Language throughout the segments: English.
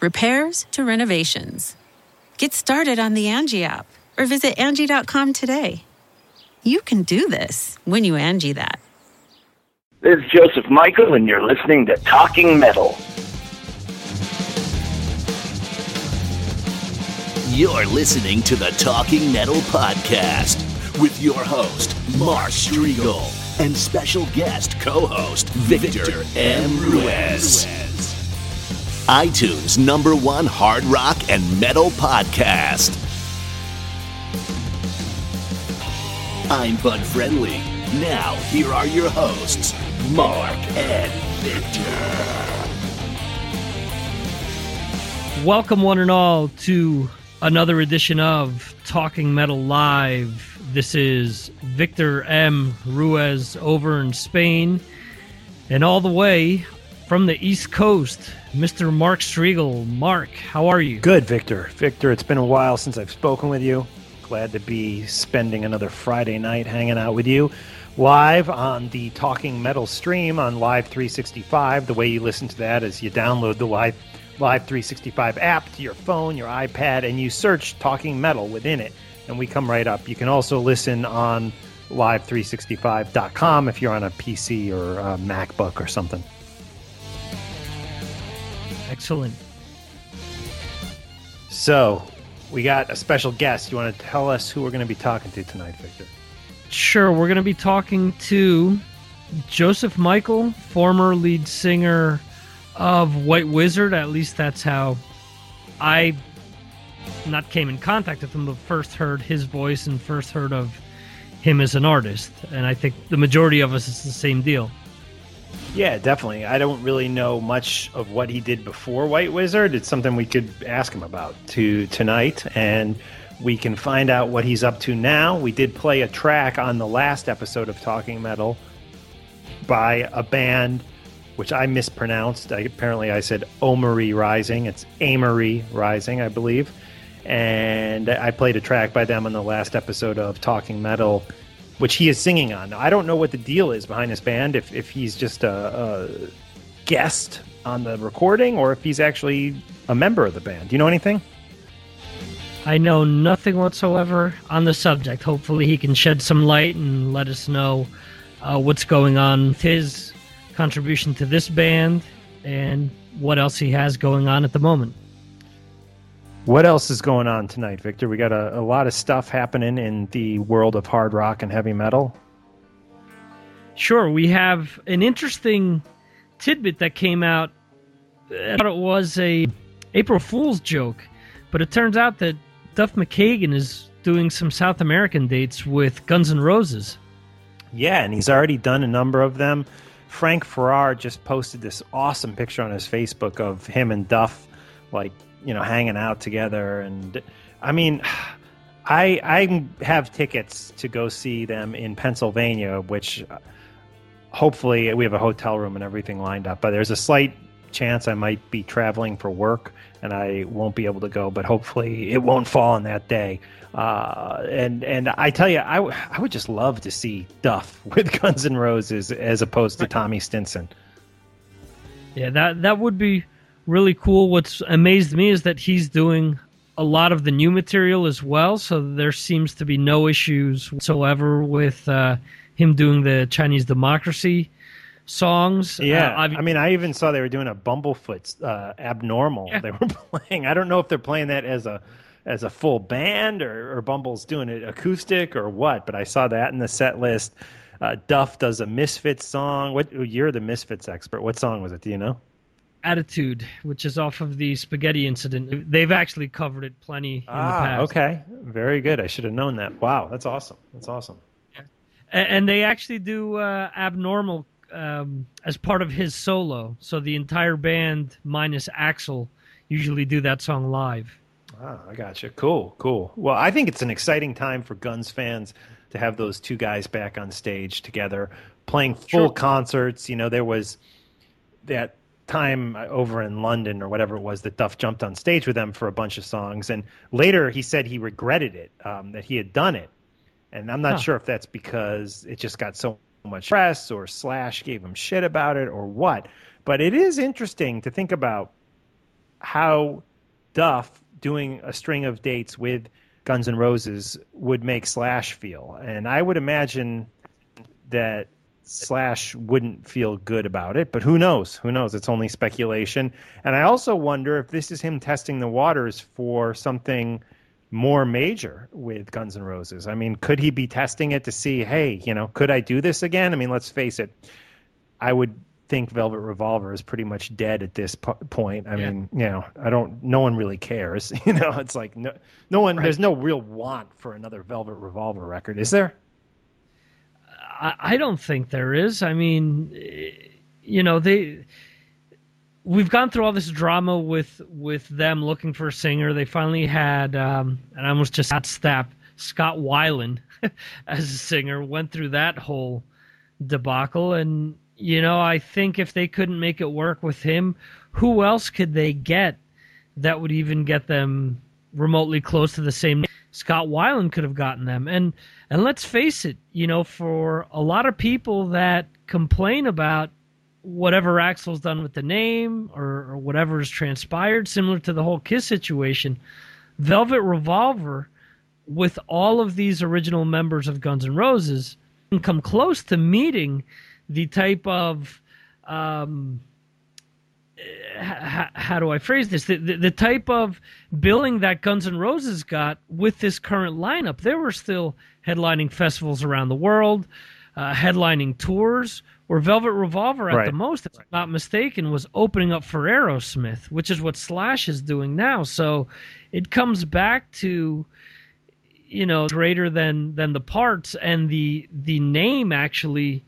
repairs to renovations. Get started on the Angie app or visit Angie.com today. You can do this when you Angie that. This is Joseph Michael, and you're listening to Talking Metal. You're listening to the Talking Metal Podcast with your host, Mark Strigl, and special guest co host, Victor M. Ruiz iTunes number one hard rock and metal podcast. I'm Bud Friendly. Now, here are your hosts, Mark and Victor. Welcome, one and all, to another edition of Talking Metal Live. This is Victor M. Ruiz over in Spain, and all the way from the East Coast, Mr. Mark Strigl. Mark, how are you? Good, Victor. Victor, it's been a while since I've spoken with you. Glad to be spending another Friday night hanging out with you live on the Talking Metal stream on Live 365. The way you listen to that is you download the Live Live 365 app to your phone, your iPad, and you search Talking Metal within it, and we come right up. You can also listen on live365.com if you're on a PC or a MacBook or something. Excellent. So, we got a special guest. You want to tell us who we're going to be talking to tonight, Victor? Sure. We're going to be talking to Joseph Michael, former lead singer of White Wizzard. At least that's how I not came in contact with him, but first heard his voice and first heard of him as an artist. And I think the majority of us is the same deal. Yeah, definitely. I don't really know much of what he did before White Wizzard. It's something we could ask him about to tonight, and we can find out what he's up to now. We did play a track on the last episode of Talking Metal by a band which I mispronounced. I, apparently, I said Omery Rising. It's Amory Rising, I believe. And I played a track by them on the last episode of Talking Metal which he is singing on. I don't know what the deal is behind this band. If if he's just a, a guest on the recording, or if he's actually a member of the band. Do you know anything? I know nothing whatsoever on the subject. Hopefully, he can shed some light and let us know uh, what's going on with his contribution to this band and what else he has going on at the moment. What else is going on tonight, Victor? We got a, a lot of stuff happening in the world of hard rock and heavy metal. Sure, we have an interesting tidbit that came out. I thought it was a April Fool's joke, but it turns out that Duff McKagan is doing some South American dates with Guns N' Roses. Yeah, and he's already done a number of them. Frank Ferrer just posted this awesome picture on his Facebook of him and Duff like you know hanging out together. And i mean i i have tickets to go see them in pennsylvania which uh, hopefully we have a hotel room and everything lined up but there's a slight chance i might be traveling for work and i won't be able to go but hopefully it won't fall on that day. Uh, and and I tell you, I, w- I would just love to see Duff with Guns N' Roses as opposed to Tommy Stinson. Yeah, that that would be really cool. What's amazed me is that he's doing a lot of the new material as well. So there seems to be no issues whatsoever with uh, him doing the Chinese democracy songs. Yeah, uh, I mean, I even saw they were doing a Bumblefoot uh, abnormal. Yeah. They were playing. I don't know if they're playing that as a as a full band, or, or Bumble's doing it acoustic, or what. But I saw that in the set list. Uh, Duff does a Misfits song. What you're the Misfits expert? What song was it? Do you know? Attitude, which is off of the Spaghetti Incident. They've actually covered it plenty in ah, the past. Okay, very good. I should have known that. Wow, that's awesome. That's awesome. And, and they actually do uh, Abnormal um, as part of his solo. So the entire band minus Axl usually do that song live. Ah, I got you. Cool, cool. Well, I think it's an exciting time for Guns fans to have those two guys back on stage together, playing full sure. concerts. You know, there was that time over in London or whatever it was that Duff jumped on stage with them for a bunch of songs, and later he said he regretted it, um, that he had done it, and I'm not huh. sure if that's because it just got so much press or Slash gave him shit about it or what. But it is interesting to think about how Duff doing a string of dates with Guns N' Roses would make Slash feel. And I would imagine that Slash wouldn't feel good about it, but who knows? Who knows? It's only speculation. And I also wonder if this is him testing the waters for something more major with Guns N' Roses. I mean, could he be testing it to see, hey, you know, could I do this again? I mean, let's face it, I would think Velvet Revolver is pretty much dead at this po- point. I yeah. mean, you know, I don't. No one really cares. You know, it's like no, no one. Right. There's no real want for another Velvet Revolver record, is there? I, I don't think there is. I mean, you know, they. We've gone through all this drama with with them looking for a singer. They finally had, um, and I almost just had step Scott Weiland as a singer. Went through that whole debacle, and you know, I think if they couldn't make it work with him, who else could they get that would even get them remotely close to the same? Scott Weiland could have gotten them, and and let's face it, you know, for a lot of people that complain about whatever Axl's done with the name or, or whatever has transpired, similar to the whole Kiss situation, Velvet Revolver, with all of these original members of Guns N' Roses, can come close to meeting the type of um, how, how, do I phrase this? The, the, the, type of billing that Guns N' Roses got with this current lineup. They were still headlining festivals around the world, uh, headlining tours, where Velvet Revolver, at right. the most, if I'm not mistaken, was opening up for Aerosmith, which is what Slash is doing now. So it comes back to you know greater than than the parts and the the name actually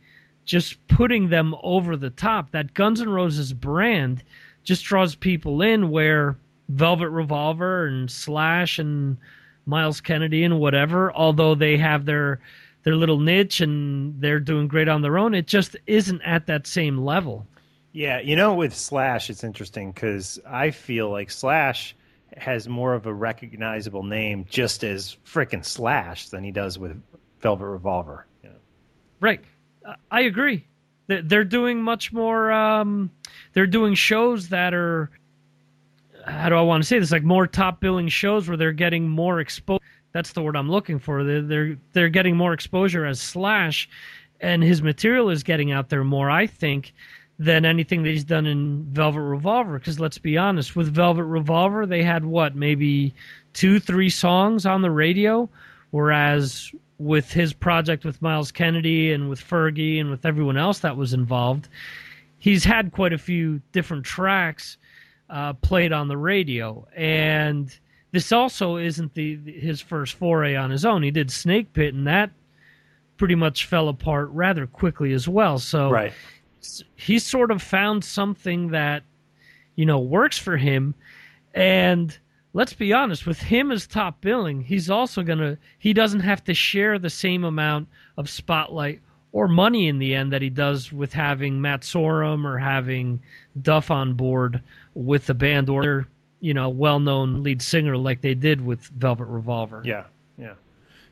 just putting them over the top. That Guns N' Roses brand just draws people in where Velvet Revolver and Slash and Myles Kennedy and whatever, although they have their their little niche and they're doing great on their own, it just isn't at that same level. Yeah, you know, with Slash, it's interesting because I feel like Slash has more of a recognizable name just as frickin' Slash than he does with Velvet Revolver. You know? Right. I agree. They're doing much more. Um, they're doing shows that are. How do I want to say this? Like more top billing shows where they're getting more exposure. That's the word I'm looking for. They're, they're they're getting more exposure as Slash, and his material is getting out there more. I think than anything that he's done in Velvet Revolver. Because let's be honest, with Velvet Revolver, they had what maybe two, three songs on the radio, whereas with his project with Myles Kennedy and with Fergie and with everyone else that was involved, he's had quite a few different tracks uh, played on the radio. And this also isn't the his first foray on his own. He did Snakepit, and that pretty much fell apart rather quickly as well. So right. he sort of found something that you know works for him, and let's be honest, with him as top billing, he's also going to, he doesn't have to share the same amount of spotlight or money in the end that he does with having Matt Sorum or having Duff on board with the band or, you know, well known lead singer like they did with Velvet Revolver. Yeah, yeah.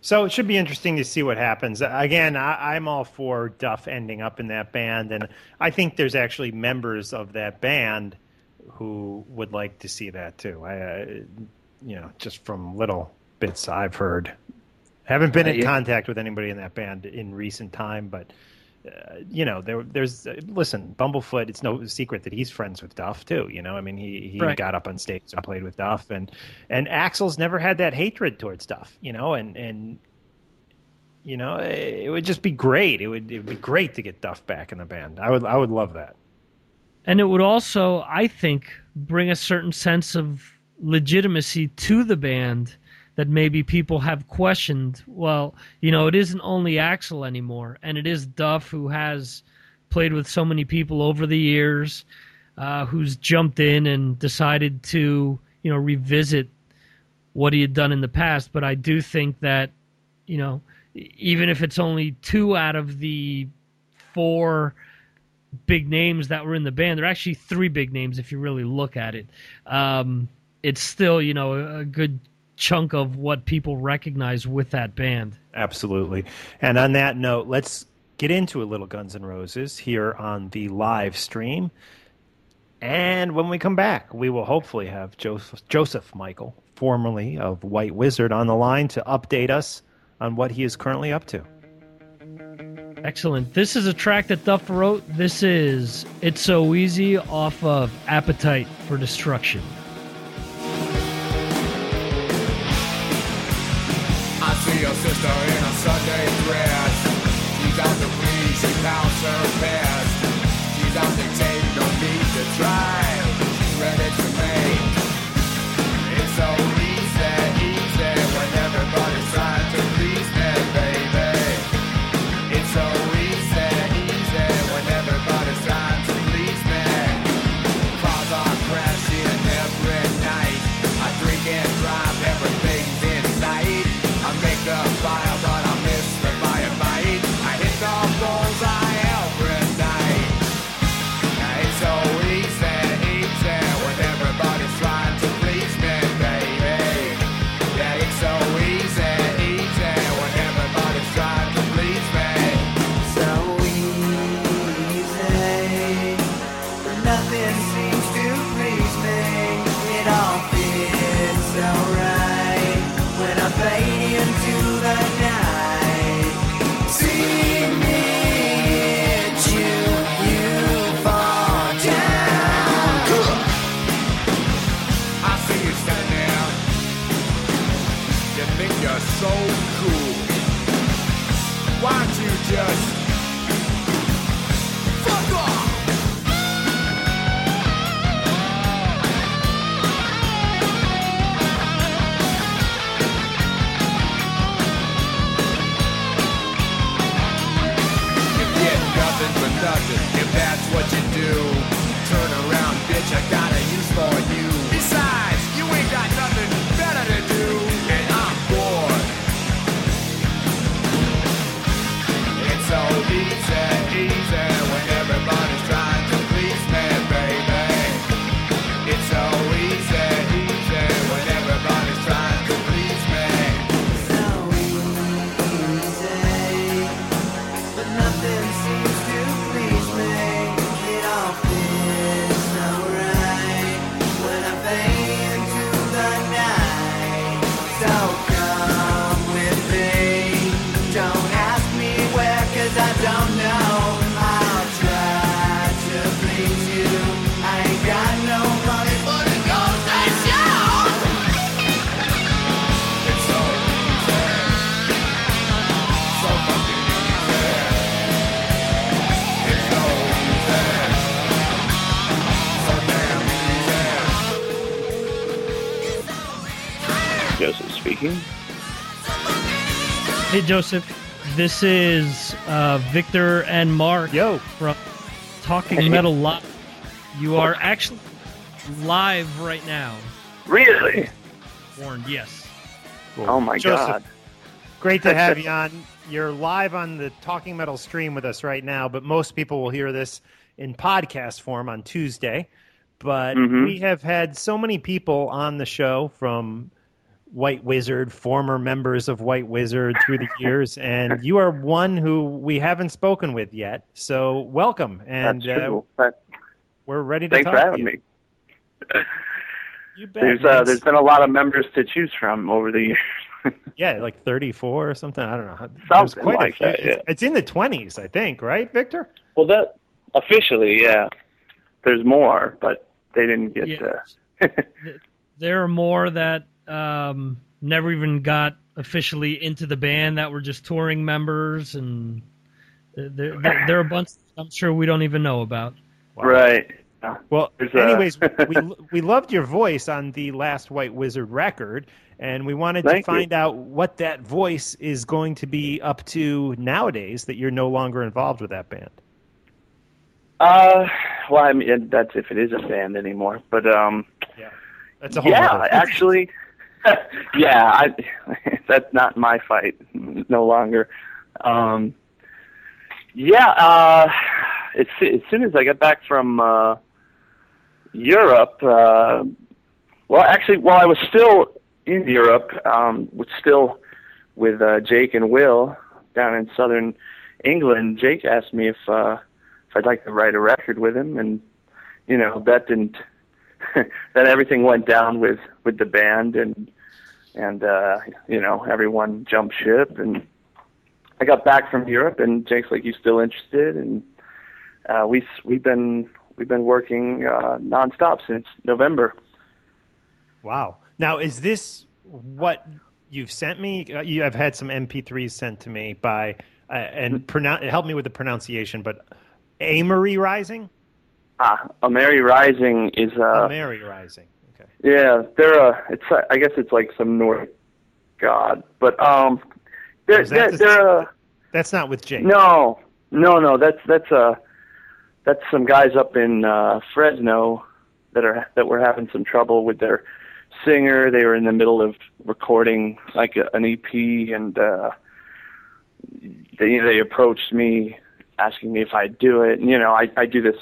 So it should be interesting to see what happens. Again, I, am all for Duff ending up in that band, and I think there's actually members of that band who would like to see that too. I, uh, you know, just from little bits I've heard. Haven't been uh, in yeah. contact with anybody in that band in recent time, but uh, you know, there, there's uh, listen, Bumblefoot. It's no secret that he's friends with Duff too. You know, I mean, he he Right. got up on stage and played with Duff, and and Axl's never had that hatred towards Duff. You know, and and you know, it would just be great. It would it would be great to get Duff back in the band. I would I would love that. And it would also, I think, bring a certain sense of legitimacy to the band that maybe people have questioned. Well, you know, it isn't only Axl anymore, and it is Duff who has played with so many people over the years, uh, who's jumped in and decided to, you know, revisit what he had done in the past. But I do think that, you know, even if it's only two out of the four big names that were in the band. There are actually three big names if you really look at it. Um, it's still, you know, a, good chunk of what people recognize with that band. Absolutely. And on that note, let's get into a little Guns N' Roses here on the live stream. And when we come back, we will hopefully have Joseph, Joseph Michael, formerly of White Wizzard, on the line to update us on what he is currently up to. Excellent. This is a track that Duff wrote. This is It's So Easy off of Appetite for Destruction. So cool. Why don't you just Joseph. This is uh, Victor and Mark Yo. from Talking Metal Live. You are actually live right now. Really? Warned, yes. Oh my Joseph. god. Great to have you on. You're live on the Talking Metal stream with us right now, but most people will hear this in podcast form on Tuesday. But Mhm. we have had so many people on the show from White Wizzard, former members of White Wizzard through the years, and you are one who we haven't spoken with yet. So welcome, and That's uh, true. We're ready to thanks talk for to having you. me. You bet. There's uh, there's been a lot of members to choose from over the years. Yeah, like 34 or something. I don't know. It was Something quite a few- that, yeah. It's, it's in the 20s, I think, right, Victor? Well, that officially, yeah. There's more, but they didn't get. Yeah. Uh, There are more that um, never even got officially into the band that were just touring members, and there, there, there are a bunch I'm sure we don't even know about. Right. Well, There's, anyways, we we loved your voice on the last White Wizzard record, and we wanted to Thank you. find out what that voice is going to be up to nowadays that you're no longer involved with that band. Uh, well, I mean, that's if it is a band anymore. But um, yeah, That's a whole yeah, other- actually, yeah, I, that's not my fight no longer. Um, yeah, uh, as, as soon as I got back from uh, Europe, uh, well, actually, while I was still in Europe, um, was still with uh, Jake and Will down in southern England. Jake asked me if uh, if I'd like to write a record with him, and you know that didn't then everything went down with with the band and and uh you know everyone jumped ship and I got back from Europe and Jake's like you still interested and uh we we've been we've been working uh nonstop since November. Wow. Now, is this what you've sent me? Uh, You have had some MP3s sent to me by, uh, and pronoun- help me with the pronunciation, but Amory Rising? Ah, A Mary Rising is uh Mary Rising. Yeah, they're uh it's I guess it's like some Nordic god, but um they're that they're, the- they're uh That's not with Jake. No, no, no. That's that's uh that's some guys up in uh Fresno that are that were having some trouble with their singer. They were in the middle of recording like a, an EP, and uh they they approached me asking me if I'd do it. And you know, I I do this.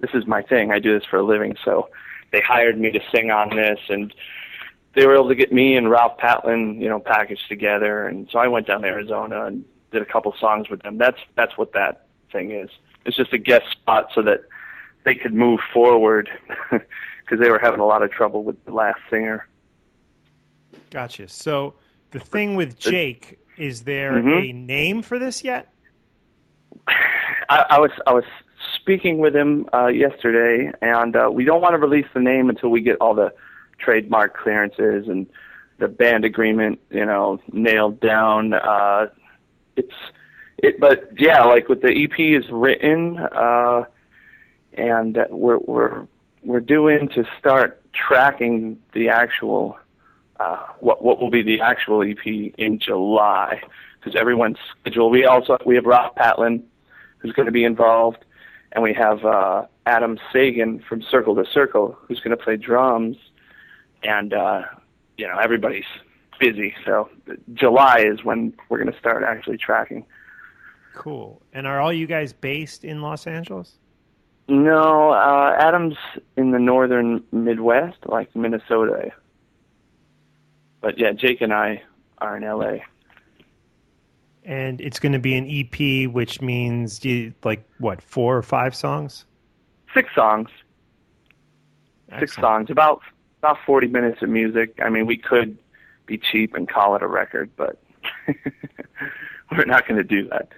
This is my thing. I do this for a living. So they hired me to sing on this, and they were able to get me and Ralph Patlan, you know, packaged together. And so I went down to Arizona and did a couple songs with them. That's that's what that thing is. It's just a guest spot so that they could move forward because they were having a lot of trouble with the last singer. Gotcha. So the thing with Jake, is there Mhm. a name for this yet? I, I was I was speaking with him uh, yesterday, and uh, we don't want to release the name until we get all the trademark clearances and the band agreement, you know, nailed down. Uh, it's it, but yeah, like with the EP is written, uh, and we're we're we're doing to start tracking the actual uh, what what will be the actual EP in July because everyone's scheduled. We also we have Rob Patlin who's going to be involved, and we have uh, Adam Sagan from Circle II Circle who's going to play drums, and uh, you know everybody's busy. So July is when we're going to start actually tracking. Cool. And are all you guys based in Los Angeles? No, uh, Adam's in the northern Midwest, like Minnesota. But yeah, Jake and I are in LA. And it's going to be an EP, which means you like what four or five songs? Six songs. Six songs. About about forty minutes of music. I mean, we could be cheap and call it a record, but we're not going to do that.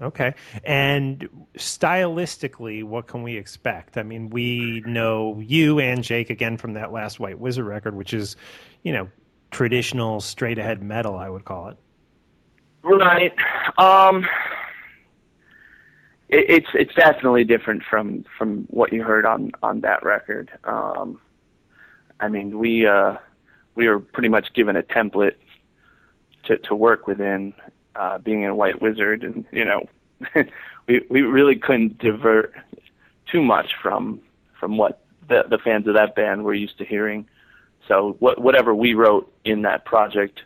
Okay. And stylistically, what can we expect? I mean, we know you and Jake again from that last White Wizzard record, which is, you know, traditional straight ahead metal, I would call it. Right. Um, it, it's it's definitely different from from what you heard on on that record. Um, I mean, we uh, we were pretty much given a template to to work within, uh, being a White Wizzard, and you know, we we really couldn't divert too much from from what the the fans of that band were used to hearing. So what whatever we wrote in that project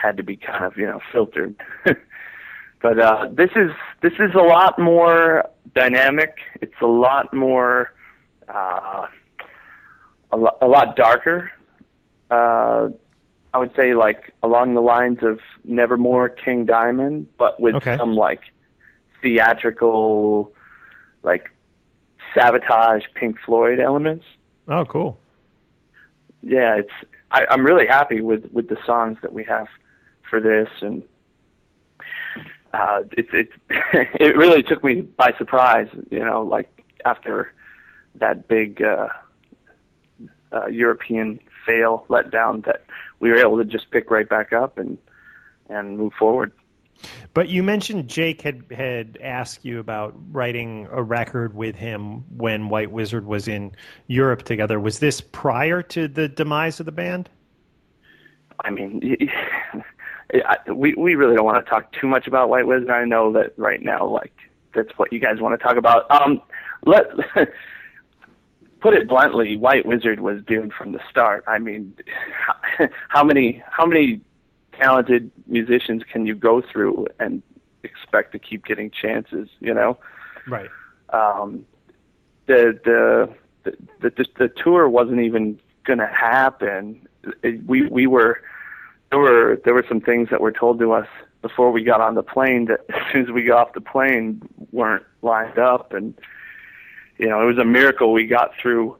had to be kind of you know filtered. but uh, this is this is a lot more dynamic. It's a lot more uh, a, lo- a lot darker. Uh, I would say like along the lines of Nevermore, King Diamond, but with Okay. some like theatrical, like Savatage Pink Floyd elements. Oh, cool. yeah, it's I, I'm really happy with with the songs that we have for this, and uh, it it it really took me by surprise. You know, like after that big uh, uh, European fail letdown, that we were able to just pick right back up and and move forward. But you mentioned Jake had had asked you about writing a record with him when White Wizzard was in Europe together. Was this prior to the demise of the band? I mean, we we really don't want to talk too much about White Wizzard. I know that right now, like that's what you guys want to talk about. Um, let put it bluntly, White Wizzard was doomed from the start. I mean, how many how many talented musicians can you go through and expect to keep getting chances? You know, right? Um, the, the the the the tour wasn't even going to happen. It, we we were there were there were some things that were told to us before we got on the plane that as soon as we got off the plane weren't lined up. And you know it was a miracle we got through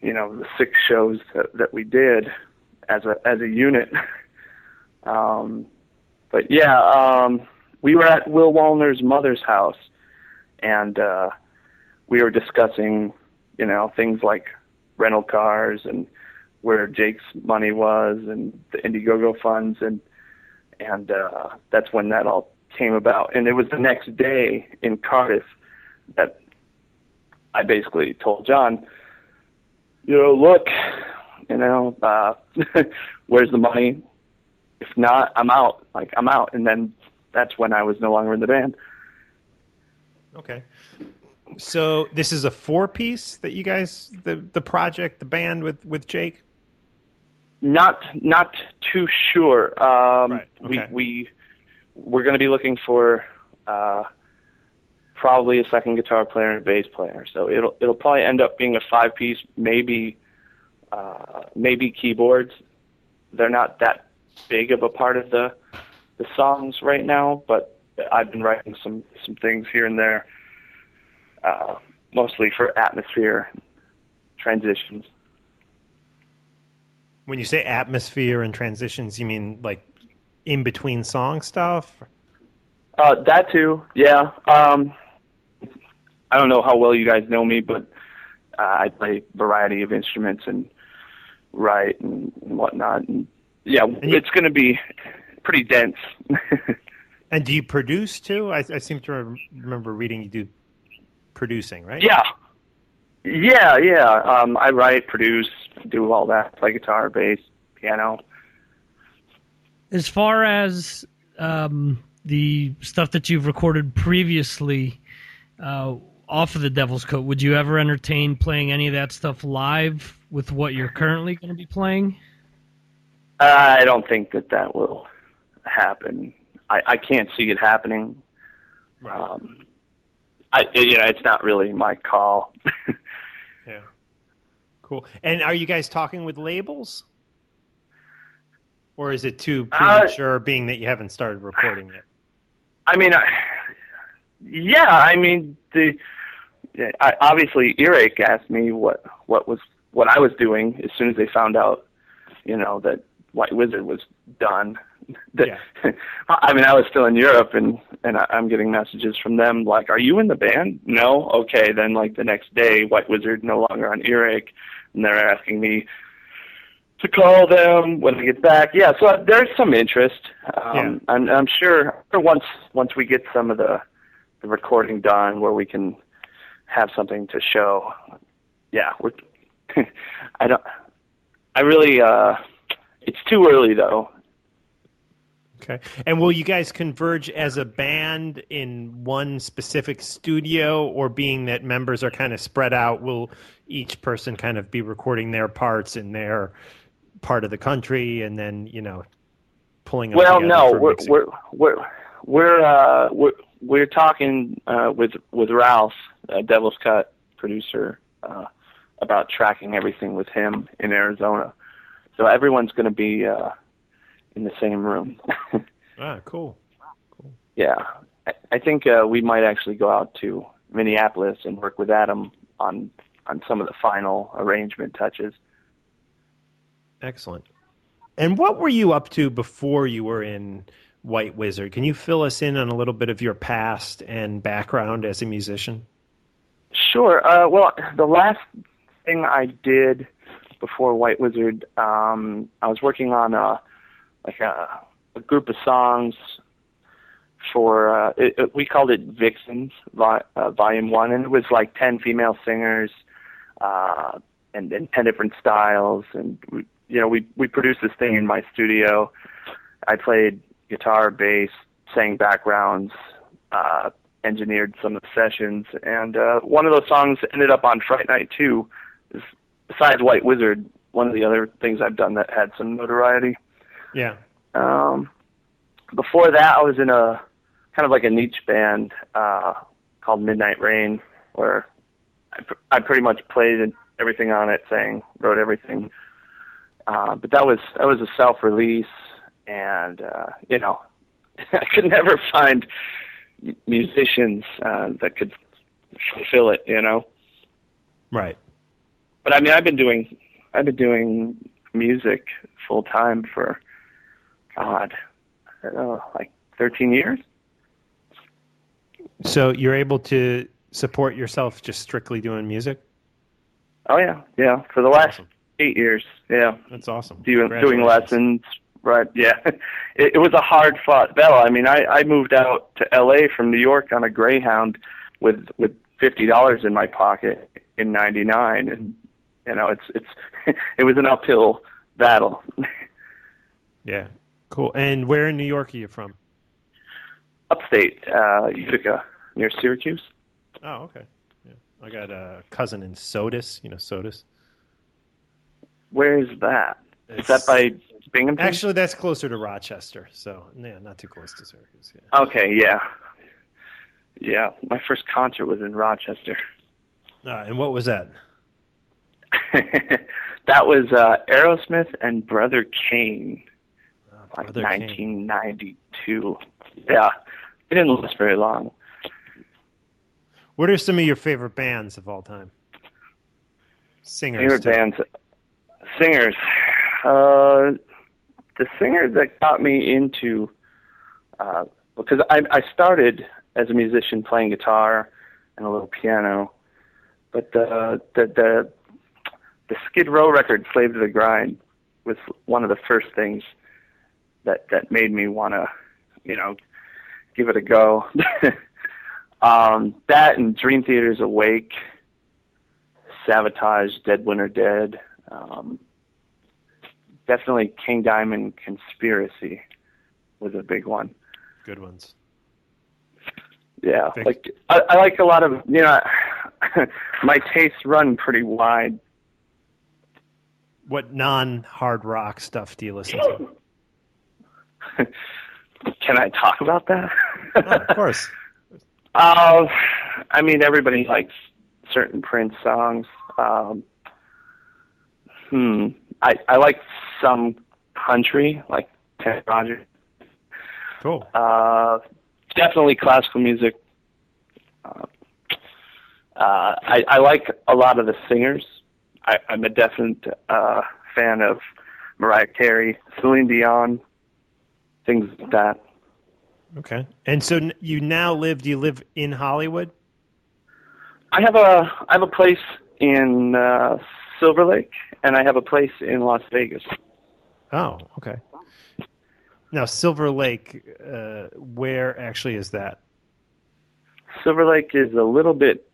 you know the six shows that, that we did as a as a unit. Um, but yeah, um, we were at Will Wallner's mother's house, and uh, we were discussing, you know, things like rental cars and where Jake's money was and the Indiegogo funds, and and uh, that's when that all came about. And it was the next day in Cardiff that I basically told John, you know, look, you know, uh, where's the money? if not, I'm out. Like I'm out, and then that's when I was no longer in the band. Okay. So this is a four piece that you guys the the project the band with with Jake. Not not too sure. Um, right. okay. We we we're going to be looking for uh, probably a second guitar player and a bass player. So it'll it'll probably end up being a five piece, maybe uh, maybe keyboards. They're not that big of a part of the the songs right now, but I've been writing some some things here and there, uh, mostly for atmosphere transitions. When you say atmosphere and transitions, you mean like in between song stuff? Uh, that too, yeah. Um, I don't know how well you guys know me, but uh, I play a variety of instruments and write and, and whatnot. And yeah, you, it's going to be pretty dense. and do you produce too? I, I seem to remember reading you do producing, right? Yeah, yeah, yeah. Um, I write, produce, do all that. Play guitar, bass, piano. As far as um, the stuff that you've recorded previously uh, off of the Devil's Cut, would you ever entertain playing any of that stuff live with what you're currently going to be playing? I don't think that that will happen. I, I can't see it happening. Right. Um, I, you know, it's not really my call. yeah. Cool. And are you guys talking with labels? Or is it too Uh, premature, being that you haven't started recording yet? I mean, I, yeah, I mean, the I, obviously Earache asked me what what was what I was doing as soon as they found out, you know, that White Wizzard was done. That, Yeah. I mean, I was still in Europe, and and I- I'm getting messages from them like, "Are you in the band?" No. Okay, then like the next day, White Wizzard no longer on Earache, and they're asking me to call them when I get back. Yeah, so there's some interest. Um, Yeah. I'm, I'm sure once once we get some of the the recording done, where we can have something to show. Yeah, we're. I don't. I really. uh It's too early though. Okay. And will you guys converge as a band in one specific studio, or being that members are kind of spread out, will each person kind of be recording their parts in their part of the country, and then you know pulling Well, no, we're we're we're we're uh, we're we're talking uh, with with Ralph, uh, Devil's Cut producer, uh, about tracking everything with him in Arizona. So everyone's going to be uh, in the same room. ah, cool. Cool. yeah, I, I think uh, we might actually go out to Minneapolis and work with Adam on on some of the final arrangement touches. Excellent. And what were you up to before you were in White Wizzard? Can you fill us in on a little bit of your past and background as a musician? Sure. Uh, well, the last thing I did before White Wizzard, um, I was working on a like a, a group of songs for uh, it, it, we called it Vixens, vi- uh, Volume One, and it was like ten female singers uh, and, and ten different styles, and we, you know we we produced this thing in my studio. I played guitar, bass, sang backgrounds, uh, engineered some of the sessions, and uh, one of those songs ended up on Fright Night too. Besides White Wizzard, one of the other things I've done that had some notoriety. Yeah. Um, before that, I was in a kind of like a niche band uh, called Midnight Rain, where I, pr- I pretty much played everything on it, sang, wrote everything. Uh, but that was that was a self-release, and uh, you know, I could never find musicians uh, that could fulfill it. You know. Right. But I mean, I've been doing I've been doing music full time for God, I don't know, like 13 years. So you're able to support yourself just strictly doing music? Oh yeah, yeah. For the last awesome. eight years, yeah. That's awesome. Doing doing lessons, right? Yeah. It, it was a hard fought battle. I mean, I I moved out to L.A. from New York on a Greyhound with with fifty dollars in my pocket in '99, and you know, it's it's it was an uphill battle. yeah, cool. And where in New York are you from? Upstate, uh, Utica, near Syracuse. Oh, okay. Yeah. I got a cousin in Sodus. You know Sodus. Where is that? It's, is that by Binghamton? Actually, that's closer to Rochester. So, yeah, not too close to Syracuse. Yeah. Okay, yeah. Yeah, my first concert was in Rochester. Uh, and what was that? that was uh, Aerosmith and Brother Cane, oh, like Brother 1992. Cane. Yeah, it didn't last very long. What are some of your favorite bands of all time? Singers. Favorite too. bands, singers. Uh, the singer that got me into, uh, because I, I started as a musician playing guitar and a little piano, but the the the the Skid Row record, "Slave to the Grind," was one of the first things that that made me want to, you know, give it a go. um, that and Dream Theater's "Awake," "Savatage," "Dead Winter Dead." Um, definitely King Diamond "Conspiracy" was a big one. Good ones. Yeah, big. like I, I like a lot of you know. my tastes run pretty wide what non hard rock stuff do you listen to? Can I talk about that? oh, of course. Uh, I mean, everybody likes certain Prince songs. Um, hmm. I I like some country, like Ted Rogers. Cool. Uh, definitely classical music. Uh, uh, I, I like a lot of the singers. I, I'm a definite uh, fan of Mariah Carey, Celine Dion, things like that. Okay. And so you now live? Do you live in Hollywood? I have a I have a place in uh, Silver Lake, and I have a place in Las Vegas. Oh, okay. Now, Silver Lake, uh, where actually is that? Silver Lake is a little bit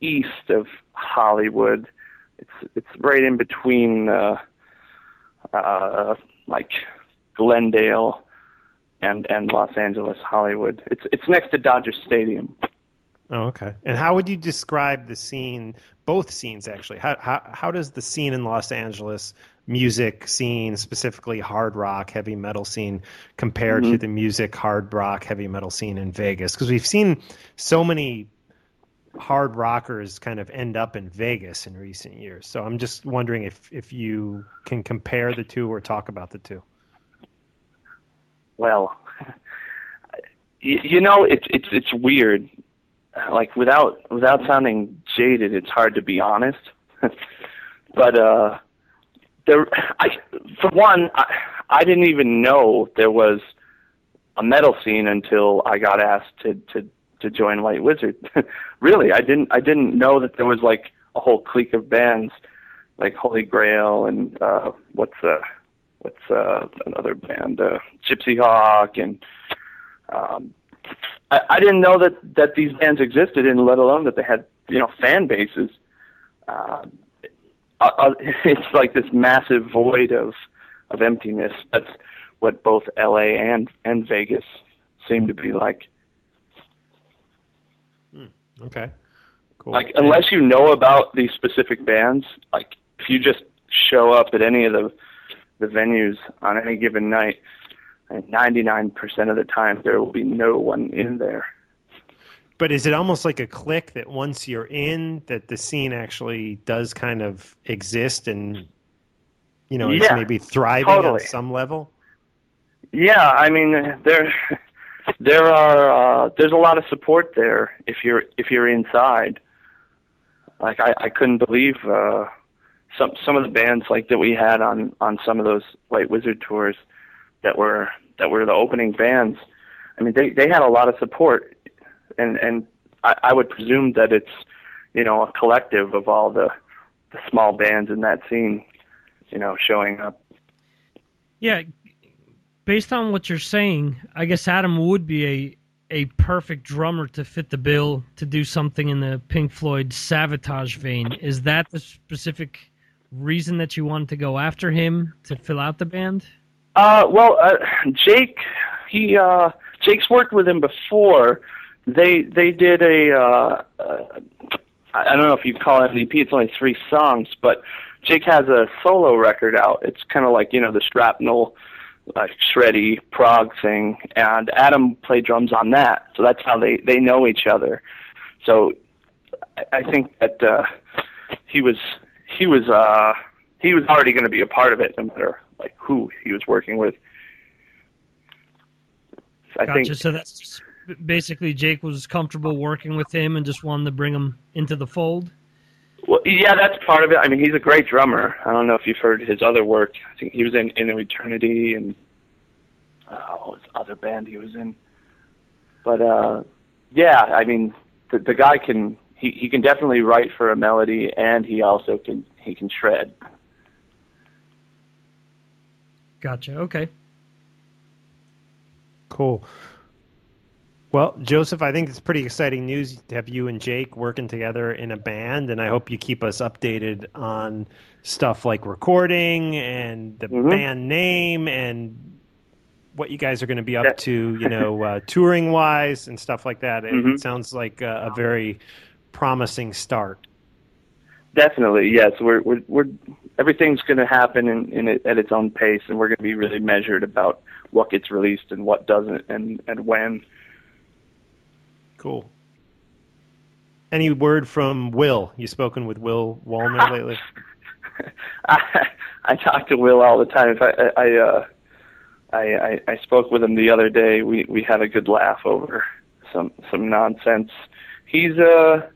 east of Hollywood it's it's right in between uh, uh, like Glendale and and Los Angeles, Hollywood. It's it's next to Dodger Stadium. Oh, okay. And how would you describe the scene? Both scenes, actually. How how how does the scene in Los Angeles, music scene, specifically hard rock, heavy metal scene, compare mm-hmm. to the music hard rock, heavy metal scene in Vegas? Because we've seen so many hard rockers kind of end up in Vegas in recent years. So I'm just wondering if if you can compare the two or talk about the two. Well, you, you know it's it's it's weird. Like without without sounding jaded, it's hard to be honest. but uh there, I for one, I, I didn't even know there was a metal scene until I got asked to to to join White Wizzard. really, I didn't I didn't know that there was like a whole clique of bands like Holy Grail and uh what's uh what's uh another band uh Gypsy Hawk and um I, I didn't know that that these bands existed and let alone that they had you know fan bases um uh, uh, it's like this massive void of of emptiness that's what both LA and and Vegas seem to be like Okay. Cool. Like unless you know about these specific bands, like if you just show up at any of the the venues on any given night, and 99% of the time there will be no one in there. But is it almost like a click that once you're in, that the scene actually does kind of exist and you know, it's maybe thriving on totally. some level? Yeah, I mean there there are uh, there's a lot of support there if you're if you're inside. Like I, I couldn't believe uh, some some of the bands like that we had on on some of those White Wizzard tours that were that were the opening bands. I mean they they had a lot of support, and and I, I would presume that it's you know a collective of all the the small bands in that scene, you know, showing up. Yeah, based on what you're saying, I guess Adam would be a a perfect drummer to fit the bill to do something in the Pink Floyd Savatage vein. Is that the specific reason that you wanted to go after him to fill out the band? Uh, well, uh, Jake, he uh, Jake's worked with him before. They they did a uh, uh, I don't know if you call it an EP. It's only three songs, but Jake has a solo record out. It's kind of like you know the Shrapnel, like shreddy prog thing, and Adam played drums on that. So that's how they they know each other. So I, I think that uh, he was he was uh, he was already going to be a part of it, no matter like who he was working with. I Gotcha. think so that's basically Jake was comfortable working with him and just wanted to bring him into the fold. Well, yeah, that's part of it. I mean, he's a great drummer. I don't know if you've heard his other work. I think he was in In Eternity and uh, what was the other band he was in. But uh, yeah, I mean, the, the guy can he he can definitely write for a melody, and he also can he can shred. Gotcha. Okay. Cool. Well, Joseph, I think it's pretty exciting news to have you and Jake working together in a band, and I hope you keep us updated on stuff like recording and the Mhm. band name and what you guys are going to be up Yeah. to, you know, uh, touring wise and stuff like that. It, Mhm. sounds like a, a very promising start. Definitely, yes. We're we're we're everything's going to happen in, in it, at its own pace, and we're going to be really measured about what gets released and what doesn't, and and when. Cool. Any word from Will? You spoken with Will Wallner lately? I, I talk to Will all the time. I I uh, I, I I spoke with him the other day. We we had a good laugh over some some nonsense. He's uh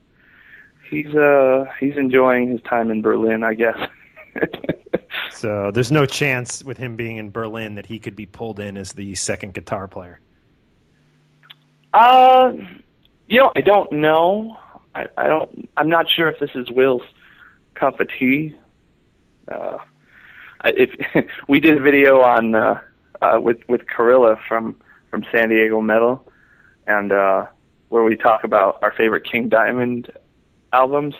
he's uh he's enjoying his time in Berlin, I guess. So there's no chance with him being in Berlin that he could be pulled in as the second guitar player. Uh, you know, I don't know. I, I don't. I'm not sure if this is Will's cup of tea. Uh, if we did a video on uh, uh, with with Carilla from from San Diego Metal, and uh, where we talk about our favorite King Diamond albums,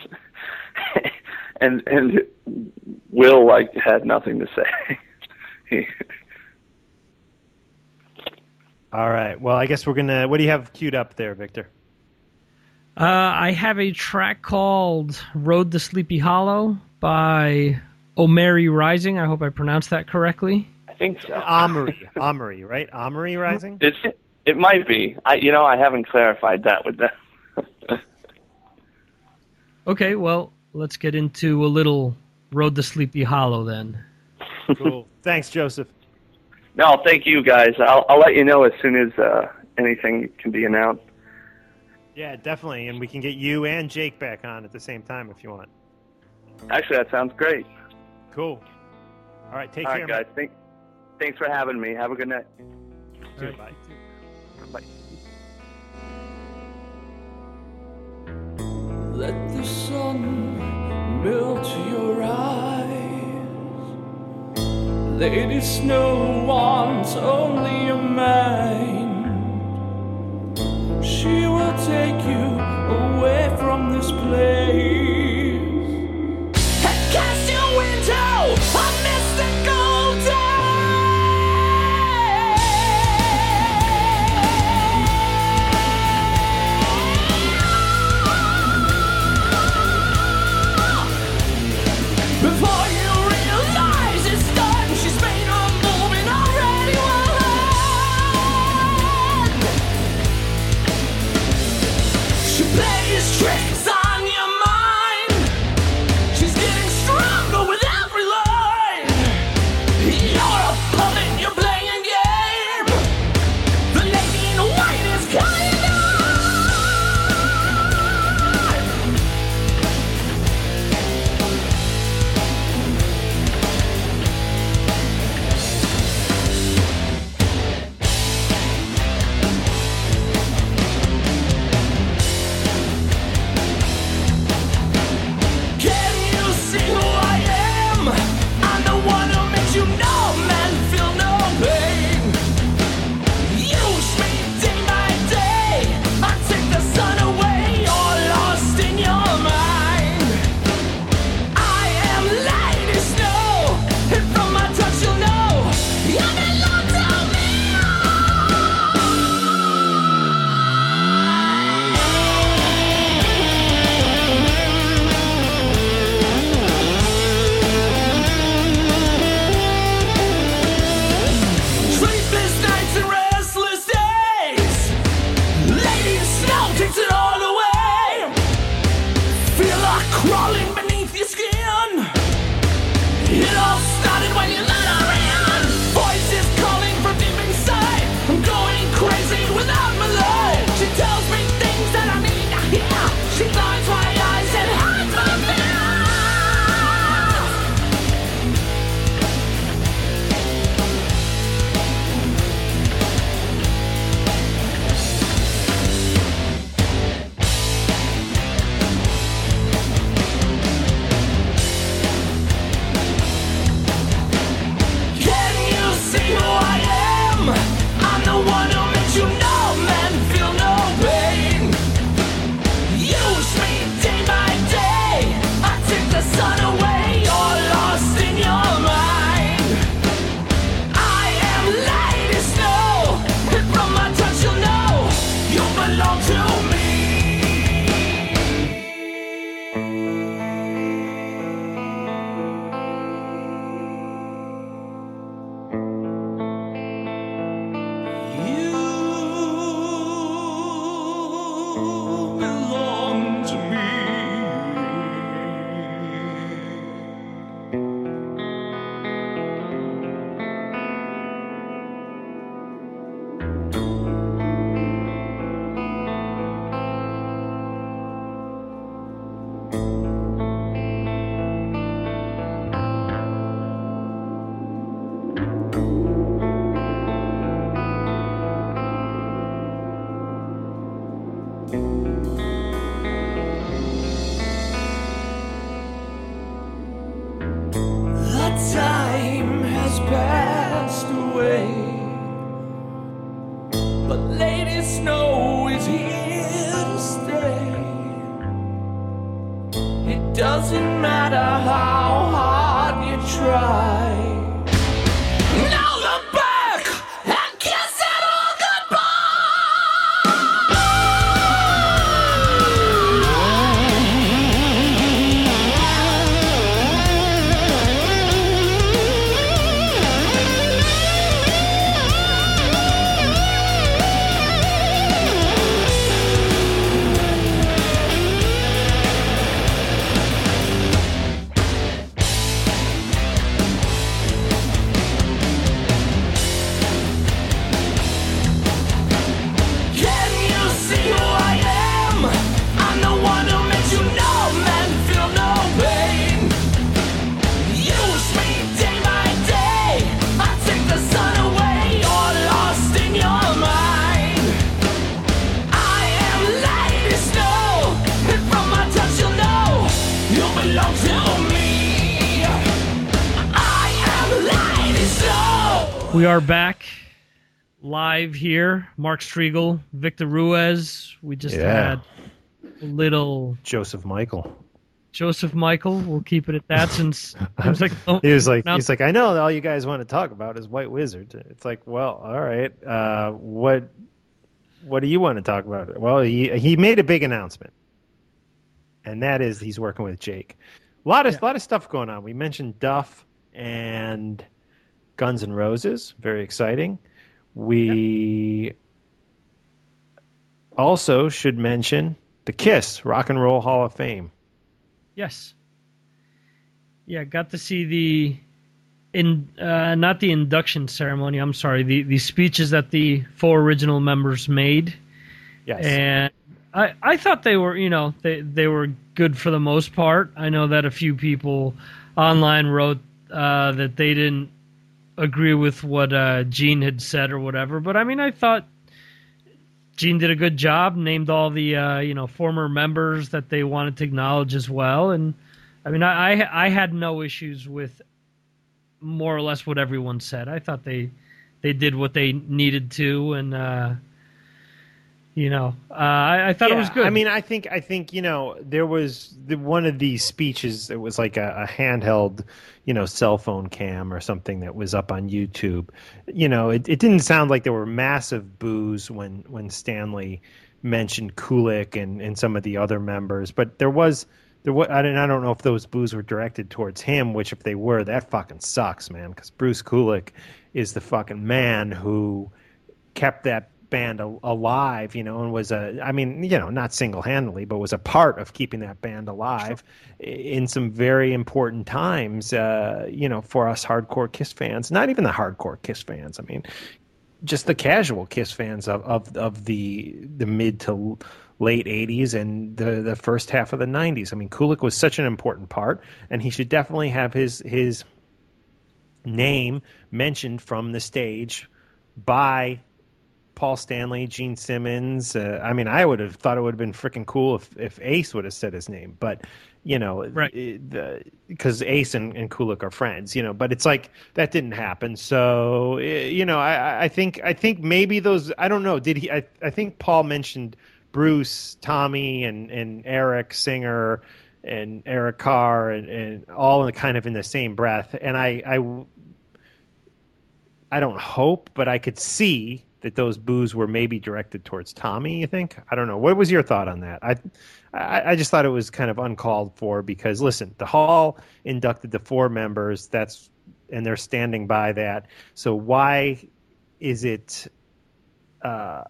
and and Will like had nothing to say. All right. Well, I guess we're gonna. What do you have queued up there, Victor? Uh, I have a track called "Road to Sleepy Hollow" by Omeri Rising. I hope I pronounced that correctly. I think so. Amory, Amory, right? Amory Rising. It's, it might be. I, you know, I haven't clarified that with them. Okay, well, let's get into a little Road to Sleepy Hollow then. cool. Thanks, Joseph. No, thank you guys. I'll, I'll let you know as soon as uh, anything can be announced. Yeah, definitely. And we can get you and Jake back on at the same time if you want. Actually, that sounds great. Cool. All right, take All care. Guys. Thanks. thanks for having me. Have a good night. All right. Bye. Bye. Let the sun melt your eyes. Lady no wants only your mind. She will take you away from this place. We are back live here. Mark Striegel, Victor Ruiz. We just Yeah. had a little Joseph Michael. Joseph Michael. We'll keep it at that since it was like oh, He was like, now- he's like, I know all you guys want to talk about is White Wizzard. It's like, well, all right. Uh, what, what do you want to talk about? Well, he he made a big announcement, and that is he's working with Jake. A lot of Yeah. lot of stuff going on. We mentioned Duff and Guns N' Roses. Very exciting. We also should mention the Kiss Rock and Roll Hall of Fame. Yes. Yeah, got to see the in uh, not the induction ceremony. I'm sorry, the the speeches that the four original members made, Yes. and I I thought they were you know they they were good for the most part. I know that a few people online wrote uh, that they didn't agree with what uh, Gene had said or whatever, but I mean I thought. Gene did a good job, named all the uh, you know former members that they wanted to acknowledge as well, and I mean I I, I had no issues with more or less what everyone said. I thought they they did what they needed to, and uh, you know uh, I, I thought it was good. I mean, I think I think you know there was the, one of these speeches. It was like a, a handheld, you know, cell phone cam or something that was up on YouTube. You know, it, it didn't sound like there were massive boos when when Stanley mentioned Kulick and and some of the other members, but there was. There was, I don't, I don't know if those boos were directed towards him, which if they were, that fucking sucks, man. Because Bruce Kulick is the fucking man who kept that band al- alive, you know, and was a, I mean, you know, not single handedly, but was a part of keeping that band alive in some very important times, uh, you know, for us hardcore Kiss fans. Not even the hardcore Kiss fans. I mean, just the casual Kiss fans of, of, of the the mid to late 80s and the, the first half of the 90s. I mean, Kulick was such an important part, and he should definitely have his his name mentioned from the stage by Paul Stanley, Gene Simmons. Uh, I mean, I would have thought it would have been freaking cool if, if Ace would have said his name, but you know, Right. because Ace and, and Kulick are friends, you know. But it's like that didn't happen. So you know, I, I- I think I think maybe those. I don't know. Did he? I, I think Paul mentioned Bruce, Tommy, and and Eric Singer. And Eric Carr and, and all in kind of in the same breath, and I, I I don't hope, but I could see that those boos were maybe directed towards Tommy. You think? I don't know. What was your thought on that? I, I, I just thought it was kind of uncalled for because listen, the hall inducted the four members. That's and they're standing by that. So why is it uh,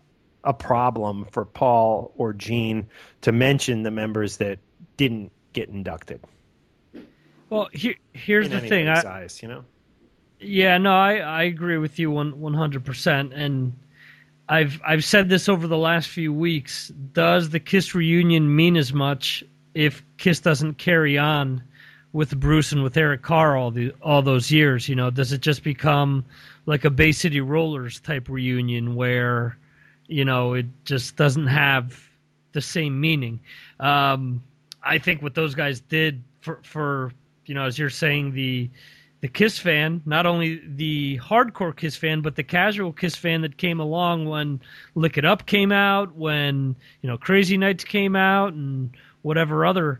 a problem for Paul or Gene to mention the members that didn't get inducted? well, here here's in the thing. anybody's I, you know. Yeah, no, I, I agree with you one one hundred percent, and I've I've said this over the last few weeks. Does the Kiss reunion mean as much if Kiss doesn't carry on with Bruce and with Eric Carr all the all those years? You know, does it just become like a Bay City Rollers type reunion where you know it just doesn't have the same meaning? Um, I think what those guys did for for you know, as you're saying the the Kiss fan, not only the hardcore Kiss fan, but the casual Kiss fan that came along when Lick It Up came out, when you know Crazy Nights came out, and whatever other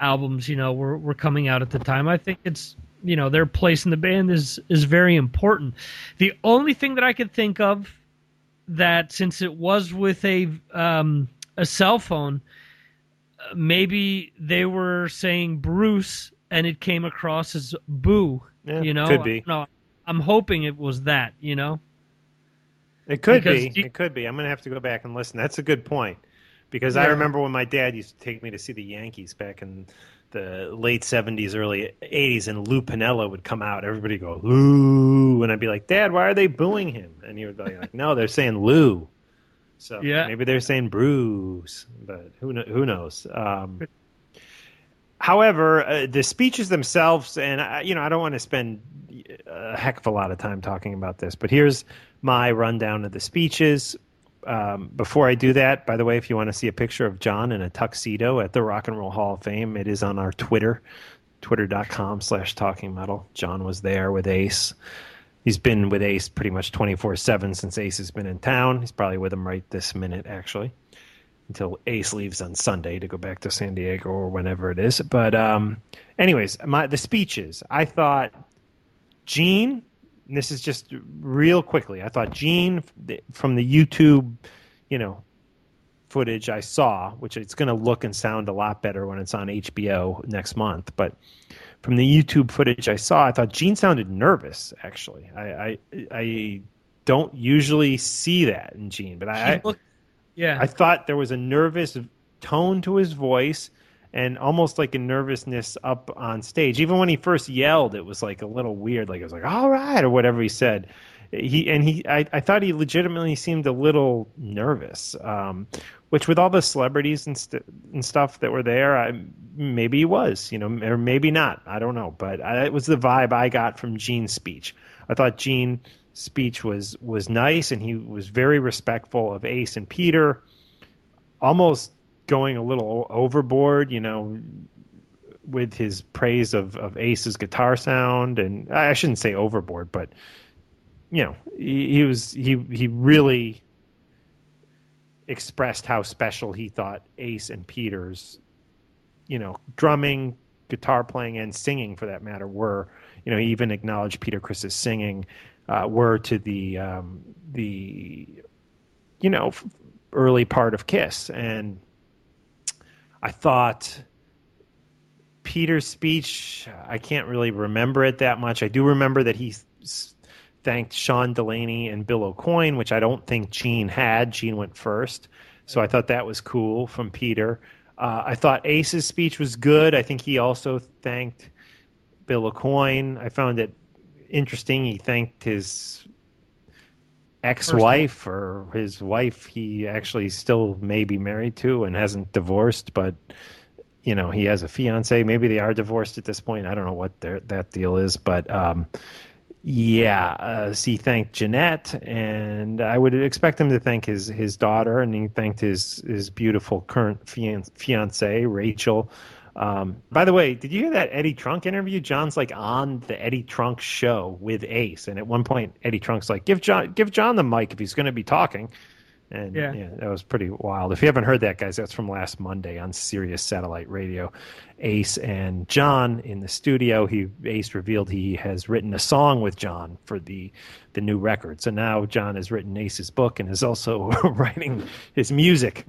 albums you know were were coming out at the time. I think it's you know their place in the band is is very important. The only thing that I could think of that since it was with a um, a cell phone, uh, maybe they were saying Bruce and it came across as Boo. Yeah, you know, could be. No, I'm hoping it was that. You know, It could Because be. you- it could be. I'm going to have to go back and listen. That's a good point. Because I remember when my dad used to take me to see the Yankees back in the late 70s, early 80s, and Lou Piniella would come out. Everybody go, Lou. And I'd be like, Dad, why are they booing him? And he would be like, No, they're saying Lou. So Yeah. maybe they're saying Bruce, but who, who knows? Um, however, uh, the speeches themselves, and I, you know, I don't want to spend a heck of a lot of time talking about this, but here's my rundown of the speeches. Um, before I do that, by the way, if you want to see a picture of John in a tuxedo at the Rock and Roll Hall of Fame, it is on our Twitter, twitter.com slash talking metal. John was there with Ace. he's been with Ace pretty much twenty four seven since Ace has been in town. He's probably with him right this minute, actually, until Ace leaves on Sunday to go back to San Diego or whenever it is. But um, anyways, my the speeches. I thought Gene. This is just real quickly. I thought Gene from the YouTube, you know, footage I saw, which it's going to look and sound a lot better when it's on HBO next month. But from the YouTube footage I saw, I thought Gene sounded nervous. Actually, I I, I don't usually see that in Gene, but I, He looked- yeah. I thought there was a nervous tone to his voice and almost like a nervousness up on stage. Even when he first yelled, it was like a little weird. Like it was like, all right, or whatever he said. He and he, I, I thought he legitimately seemed a little nervous. Um, which with all the celebrities and, st- and stuff that were there, I, maybe he was, you know, or maybe not. I don't know, but I, it was the vibe I got from Gene's speech. I thought Gene speech was was nice and he was very respectful of Ace and Peter, almost going a little overboard, you know, with his praise of, of Ace's guitar sound and I shouldn't say overboard, but you know, he, he was he he really expressed how special he thought Ace and Peter's you know, drumming, guitar playing, and singing for that matter were. You know, he even acknowledged Peter Criss's singing uh, were to the um, the you know early part of Kiss, and I thought Peter's speech. I can't really remember it that much. I do remember that he thanked Sean Delaney and Bill Aucoin, which I don't think Gene had. Gene went first, so I thought that was cool from Peter. Uh, I thought Ace's speech was good. I think he also thanked Bill Aucoin. I found it interesting. He thanked his ex-wife or his wife he actually still may be married to and hasn't divorced, but you know he has a fiance. Maybe they are divorced at this point. I don't know what their, that deal is, but um, yeah, uh, so he thanked Jeanette, and I would expect him to thank his his daughter, and he thanked his his beautiful current fian- fiance Rachel. Um, by the way, did you hear that Eddie Trunk interview? John's like on the Eddie Trunk show with Ace, and at one point Eddie Trunk's like, "Give John give John the mic if he's going to be talking." And Yeah. yeah. that was pretty wild. If you haven't heard that, guys, that's from last Monday on Sirius Satellite Radio. Ace and John in the studio. He Ace revealed he has written a song with John for the the new record. So now John has written Ace's book and is also writing his music.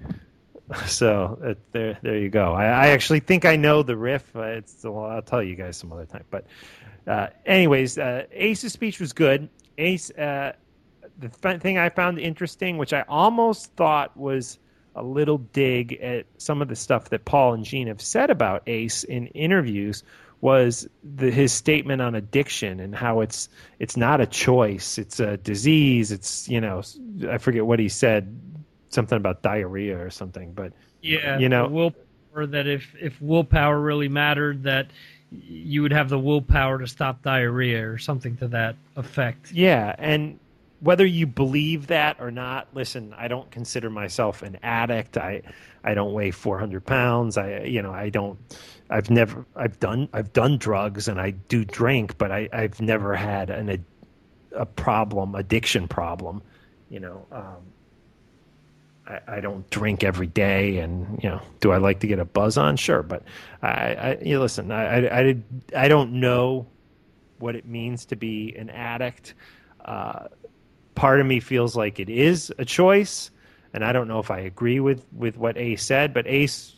So there, there you go. I, I actually think I know the riff. Uh, it's I'll tell you guys some other time. But uh, anyways, uh, Ace's speech was good. Ace, uh, the th- thing I found interesting, which I almost thought was a little dig at some of the stuff that Paul and Gene have said about Ace in interviews, was the, his statement on addiction and how it's it's not a choice, it's a disease. It's you know I forget what he said, something about diarrhea or something, but Yeah, You know- the willpower that if if willpower really mattered, that you would have the willpower to stop diarrhea or something to that effect. Yeah, and whether you believe that or not, listen, I don't consider myself an addict. I I don't weigh 400 pounds. I you know I don't. I've never I've done I've done drugs and I do drink, but I I've never had an ad- a problem addiction problem. You know. Um, I, I don't drink every day, and you know, do I like to get a buzz on? Sure, but I, I you listen, I, I, I, I don't know what it means to be an addict. Uh, part of me feels like it is a choice, and I don't know if I agree with with what Ace said, but Ace,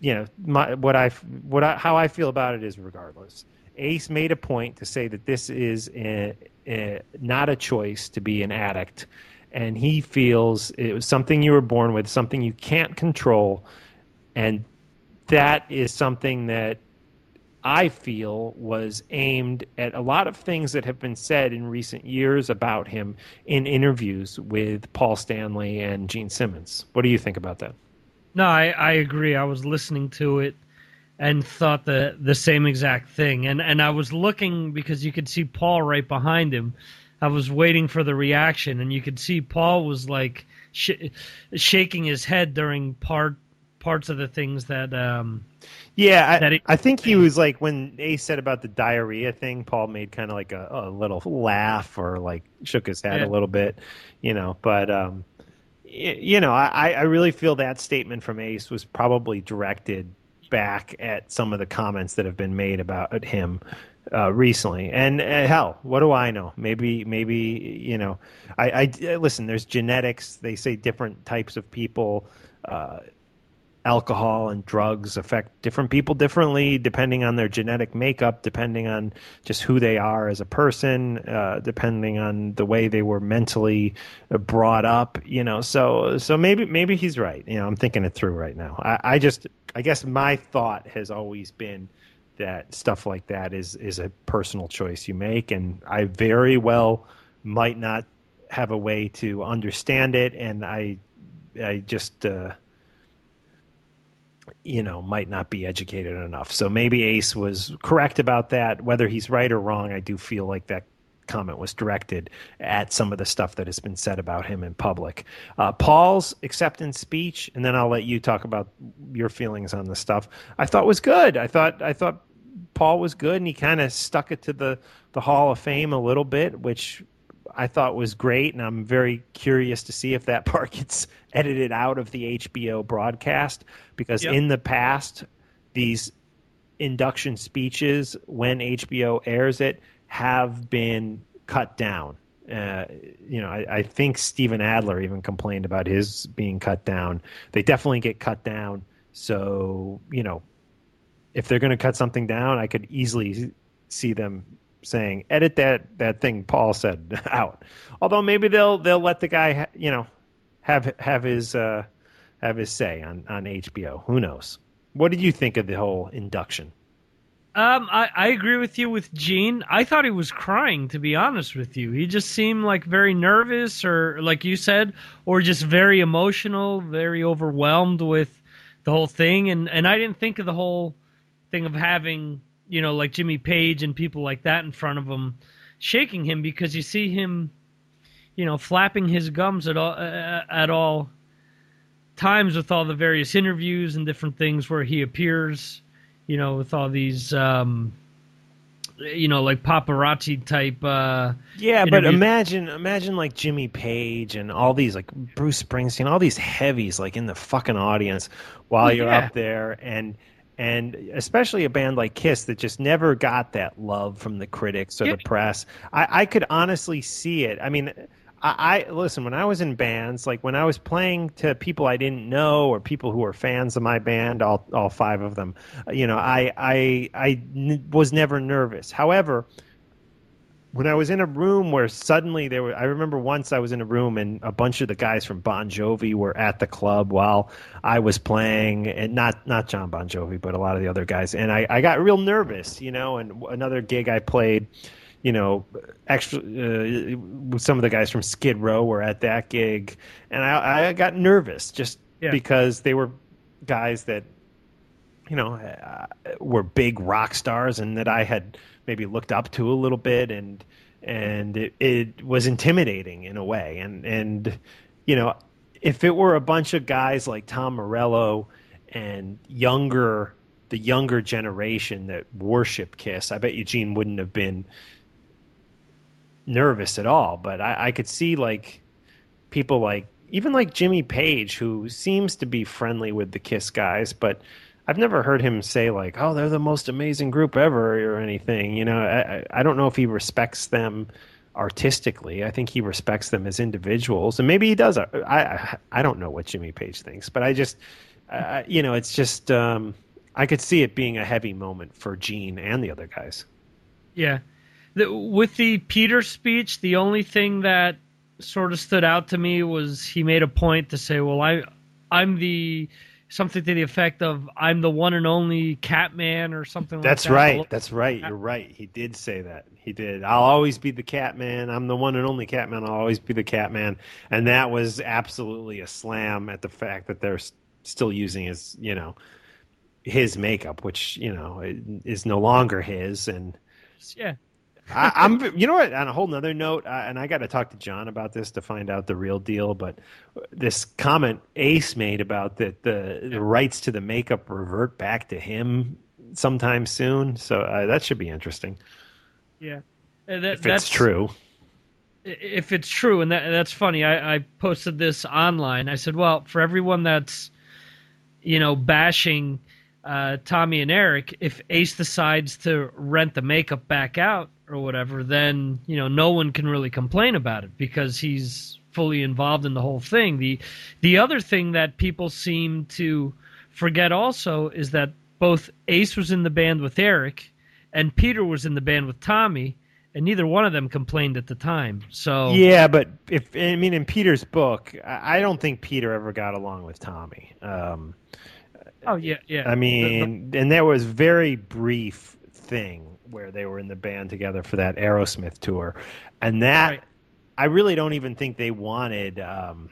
you know, my, what I what I, how I feel about it is regardless. Ace made a point to say that this is a, a, not a choice to be an addict, and he feels it was something you were born with, something you can't control, and that is something that I feel was aimed at a lot of things that have been said in recent years about him in interviews with Paul Stanley and Gene Simmons. What do you think about that? No, I, I agree. I was listening to it and thought the the same exact thing. And and I was looking because you could see Paul right behind him. I was waiting for the reaction, and you could see Paul was like sh- shaking his head during part parts of the things that um Yeah, that I, it- I think he was like when Ace said about the diarrhea thing. Paul made kind of like a, a little laugh or like shook his head Yeah. a little bit, you know. But um, y- you know, I, I really feel that statement from Ace was probably directed back at some of the comments that have been made about him uh, recently. And uh, hell, what do I know? Maybe, maybe you know, I, I listen. There's genetics. They say different types of people. Uh, alcohol and drugs affect different people differently depending on their genetic makeup depending on just who they are as a person uh, depending on the way they were mentally uh, brought up you know so so maybe maybe he's right you know i'm thinking it through right now i, I just i guess my thought has always been that stuff like that is is a personal choice you make and i very well might not have a way to understand it and i i just uh you know, might not be educated enough. So maybe Ace was correct about that. Whether he's right or wrong, I do feel like that comment was directed at some of the stuff that has been said about him in public. Uh, Paul's acceptance speech, and then I'll let you talk about your feelings on the stuff. I thought was good. I thought I thought Paul was good, and he kind of stuck it to the the Hall of Fame a little bit, which I thought was great, and I'm very curious to see if that part gets edited out of the HBO broadcast because Yep. in the past, these induction speeches, when HBO airs it, have been cut down. Uh, you know, I, I think Steven Adler even complained about his being cut down. They definitely get cut down. So, you know, if they're going to cut something down, I could easily see them saying, "Edit that that thing Paul said out." Although maybe they'll they'll let the guy, you know, have have his uh, have his say on on HBO. Who knows? What did you think of the whole induction? Um, I, I agree with you with Gene. I thought he was crying, to be honest with you. He just seemed like very nervous, or like you said, or just very emotional, very overwhelmed with the whole thing. And and I didn't think of the whole thing of having you know like Jimmy Page and people like that in front of him, shaking him because you see him, you know, flapping his gums at all uh, at all times with all the various interviews and different things where he appears you know, with all these, um, you know, like paparazzi type. Uh, Yeah, but imagine imagine like Jimmy Page and all these like Bruce Springsteen, all these heavies like in the fucking audience while you're up there and and especially a band like Kiss that just never got that love from the critics or the press. I, I could honestly see it. I mean, I, I listen when I was in bands, like when I was playing to people I didn't know or people who were fans of my band, all all five of them. You know, I I I n- was never nervous. However, when I was in a room where suddenly there were, I remember once I was in a room and a bunch of the guys from Bon Jovi were at the club while I was playing, and not not Jon Bon Jovi, but a lot of the other guys, and I, I got real nervous, you know. And another gig I played, you know, extra uh, some of the guys from Skid Row were at that gig, and I, I got nervous just Yeah. because they were guys that you know, uh, were big rock stars and that I had maybe looked up to a little bit and and it, it was intimidating in a way. And and you know if it were a bunch of guys like Tom Morello and younger the younger generation that worship Kiss I bet Eugene wouldn't have been nervous at all. But I, I could see like people like even like Jimmy Page, who seems to be friendly with the Kiss guys, but I've never heard him say like, "Oh, they're the most amazing group ever" or anything. You know, I, I- don't know if he respects them artistically. I think he respects them as individuals, and maybe he does. I I, I don't know what Jimmy Page thinks, but I just, you know, it's just um, I could see it being a heavy moment for Gene and the other guys. yeah, the, with the Peter speech, the only thing that sort of stood out to me was he made a point to say, "Well, I, I'm the." Something to the effect of "I'm the one and only Catman" or something. That's like that. right. That's right. You're right. He did say that. He did. I'll always be the Catman. I'm the one and only Catman. I'll always be the Catman. And that was absolutely a slam at the fact that they're still using his, you know, his makeup, which you know is no longer his. And Yeah, I, I'm, you know what? On a whole nother note, uh, and I got to talk to John about this to find out the real deal. But this comment Ace made about that the, the rights to the makeup revert back to him sometime soon. So uh, that should be interesting Yeah. And that- if that's it's true. if it's true, and that, that's funny, I, I posted this online. I said, well, for everyone that's, you know, bashing uh, Tommy and Eric, if Ace decides to rent the makeup back out or whatever, then you know no one can really complain about it because he's fully involved in the whole thing. The the other thing that people seem to forget also is that both Ace was in the band with Eric and Peter was in the band with Tommy, and neither one of them complained at the time. So Yeah, but if I mean in Peter's book, I don't think Peter ever got along with Tommy. Um, oh yeah, yeah. I mean, and there was very brief thing where they were in the band together for that Aerosmith tour, and that Right. I really don't even think they wanted um,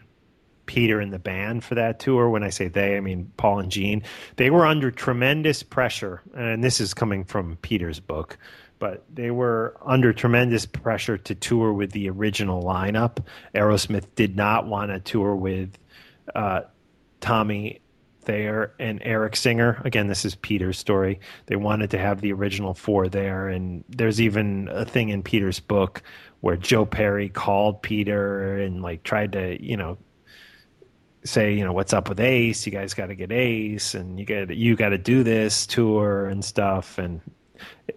Peter in the band for that tour. When I say they, I mean Paul and Gene. They were under tremendous pressure, and this is coming from Peter's book. But they were under tremendous pressure to tour with the original lineup. Aerosmith did not want to tour with uh, Tommy Thayer and Eric Singer. Again, this is Peter's story. They wanted to have the original four there, and there's even a thing in Peter's book where Joe Perry called Peter and like tried to, you know, say, you know, what's up with Ace? You guys got to get Ace, and you got you got to do this tour and stuff, and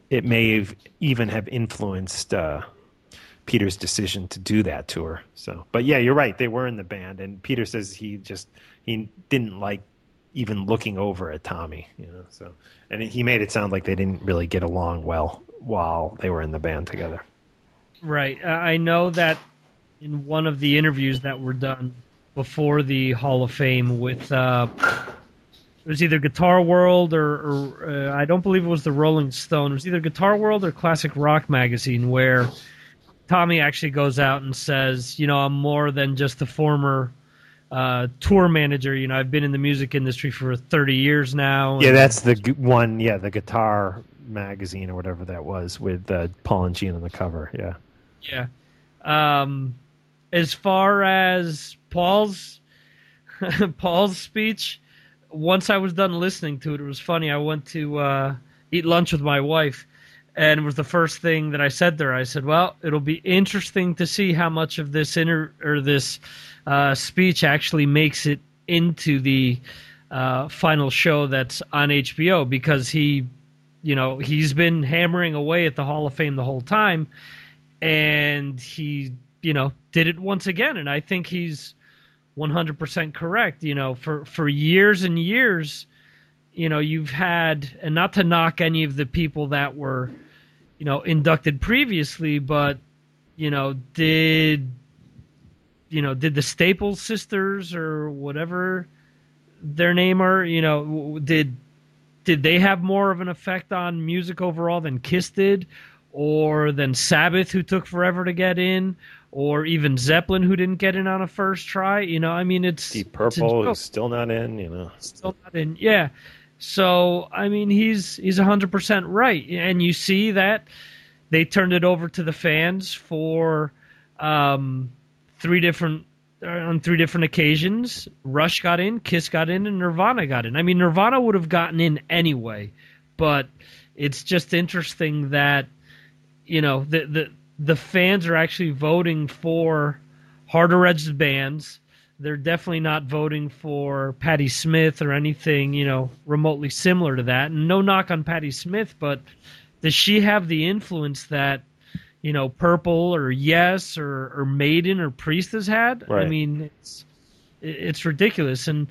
it may have even have influenced. Uh, Peter's decision to do that tour. So, but yeah, you're right. They were in the band, and Peter says he just he didn't like even looking over at Tommy. You know, so and he made it sound like they didn't really get along well while they were in the band together. Right. I know that in one of the interviews that were done before the Hall of Fame with uh, it was either Guitar World or, or uh, I don't believe it was the Rolling Stone. It was either Guitar World or Classic Rock Magazine where Tommy actually goes out and says, you know, I'm more than just the former uh, tour manager. You know, I've been in the music industry for 30 years now. Yeah, that's the one. Yeah, the guitar magazine or whatever that was with uh, Paul and Gene on the cover. Yeah. Yeah. Um, as far as Paul's Paul's speech, once I was done listening to it, it was funny. I went to uh, eat lunch with my wife, and it was the first thing that I said there. I said, "Well, it'll be interesting to see how much of this inter or this uh, speech actually makes it into the uh, final show that's on HBO because he." You know, he's been hammering away at the Hall of Fame the whole time and he you know did it once again and i think he's 100% correct you know for for years and years you know you've had and not to knock any of the people that were you know inducted previously but you know did you know did the staples sisters or whatever their name are you know did did they have more of an effect on music overall than Kiss did, or than Sabbath, who took forever to get in, or even Zeppelin, who didn't get in on a first try? You know, I mean, it's Deep it's Purple joke. is still not in. You know. Still not in. Yeah. So I mean, he's he's hundred percent right, and you see that they turned it over to the fans for um, three different uh, on three different occasions. Rush got in, Kiss got in, and Nirvana got in. I mean, Nirvana would have gotten in anyway, but it's just interesting that you know the the the fans are actually voting for harder edged bands. They're definitely not voting for Patti Smith or anything, you know, remotely similar to that. And no knock on Patti Smith, but does she have the influence that, you know, Purple or Yes or, or Maiden or Priest has had? I mean, it's it's ridiculous. And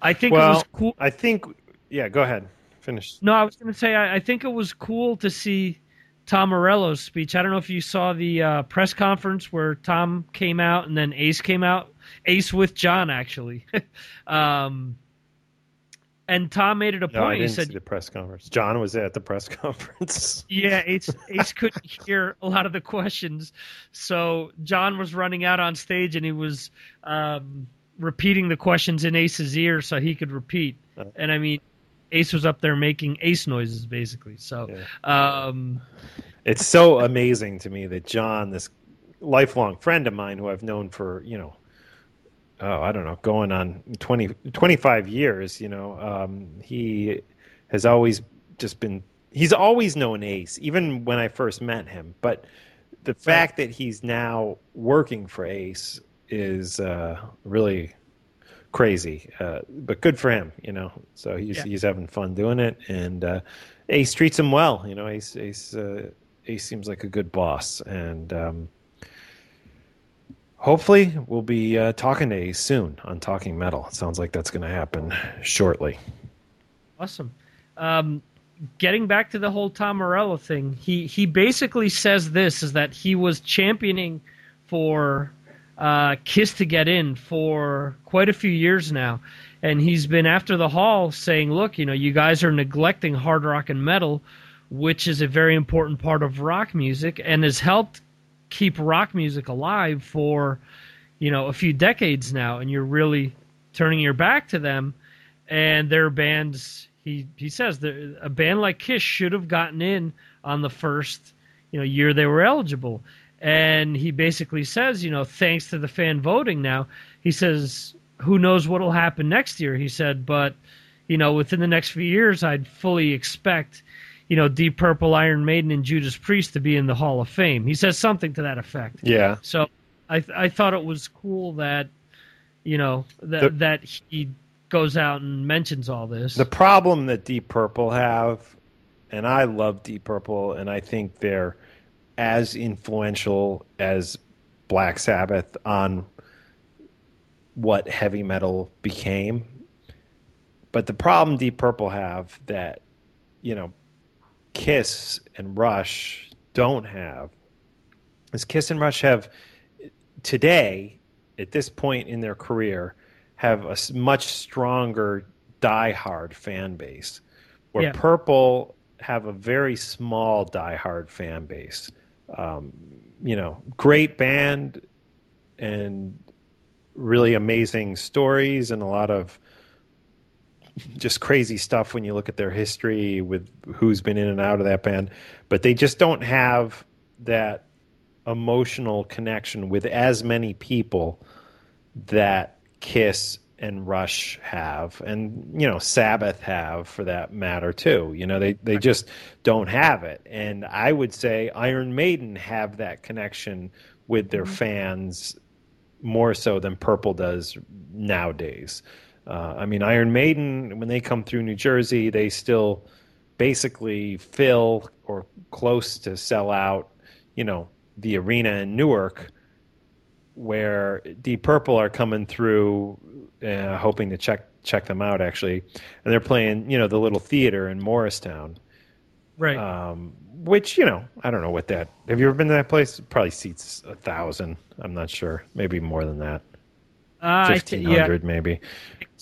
I think it was cool. I think. Yeah. Go ahead. Finish. No, I was going to say I, I think it was cool to see Tom Morello's speech. I don't know if you saw the uh, press conference where Tom came out and then Ace came out. Ace with John actually, um, and Tom made it a No, point. He didn't said, see the press conference. John was at the press conference. "Yeah, Ace Ace couldn't hear a lot of the questions, so John was running out on stage and he was um, repeating the questions in Ace's ear so he could repeat. Oh. And I mean, Ace was up there making Ace noises basically. So." Um, it's so amazing to me that John, this lifelong friend of mine who I've known for, you know, oh, I don't know, going on 20, 25 years, you know, um, he has always just been, he's always known Ace, even when I first met him. But the fact that he's now working for Ace is uh, really crazy. Uh, but good for him, you know. So he's Yeah. he's having fun doing it, and uh, Ace treats him well. You know, Ace Ace uh, Ace seems like a good boss, and um, hopefully we'll be uh, talking to you soon on Talking Metal. It sounds like that's going to happen shortly. Awesome. Um, getting back to the whole Tom Morello thing, he he basically says this is that he was championing for uh, Kiss to get in for quite a few years now, and he's been after the Hall saying, "Look, you know, you guys are neglecting hard rock and metal, which is a very important part of rock music, and has helped keep rock music alive for you know a few decades now, and you're really turning your back to them." and their bands he he says that a band like Kiss should have gotten in on the first you know year they were eligible and he basically says you know thanks to the fan voting now he says who knows what'll happen next year he said but you know within the next few years I'd fully expect you know Deep Purple Iron Maiden and Judas Priest to be in the Hall of Fame he says something to that effect Yeah, so I th- I thought it was cool that you know that The- that he goes out and mentions all this. The problem that Deep Purple have, and I love Deep Purple, and I think they're as influential as Black Sabbath on what heavy metal became. But the problem Deep Purple have that, you know, Kiss and Rush don't have is Kiss and Rush have today, at this point in their career, have a much stronger diehard fan base. Where Yeah. Purple have a very small diehard fan base. Um, you know, great band and really amazing stories and a lot of just crazy stuff when you look at their history with who's been in and out of that band. But they just don't have that emotional connection with as many people that Kiss and Rush have, and you know Sabbath have for that matter too. You know they they just don't have it, and I would say Iron Maiden have that connection with their mm-hmm. fans more so than Purple does nowadays. Uh, I mean, Iron Maiden when they come through New Jersey, they still basically fill or close to sell out. You know the arena in Newark where Deep Purple are coming through, uh, hoping to check check them out actually, and they're playing you know the little theater in Morristown, right. um, which you know I don't know what that. Have you ever been to that place? It probably seats a thousand. I'm not sure, maybe more than that, Uh, fifteen yeah, maybe.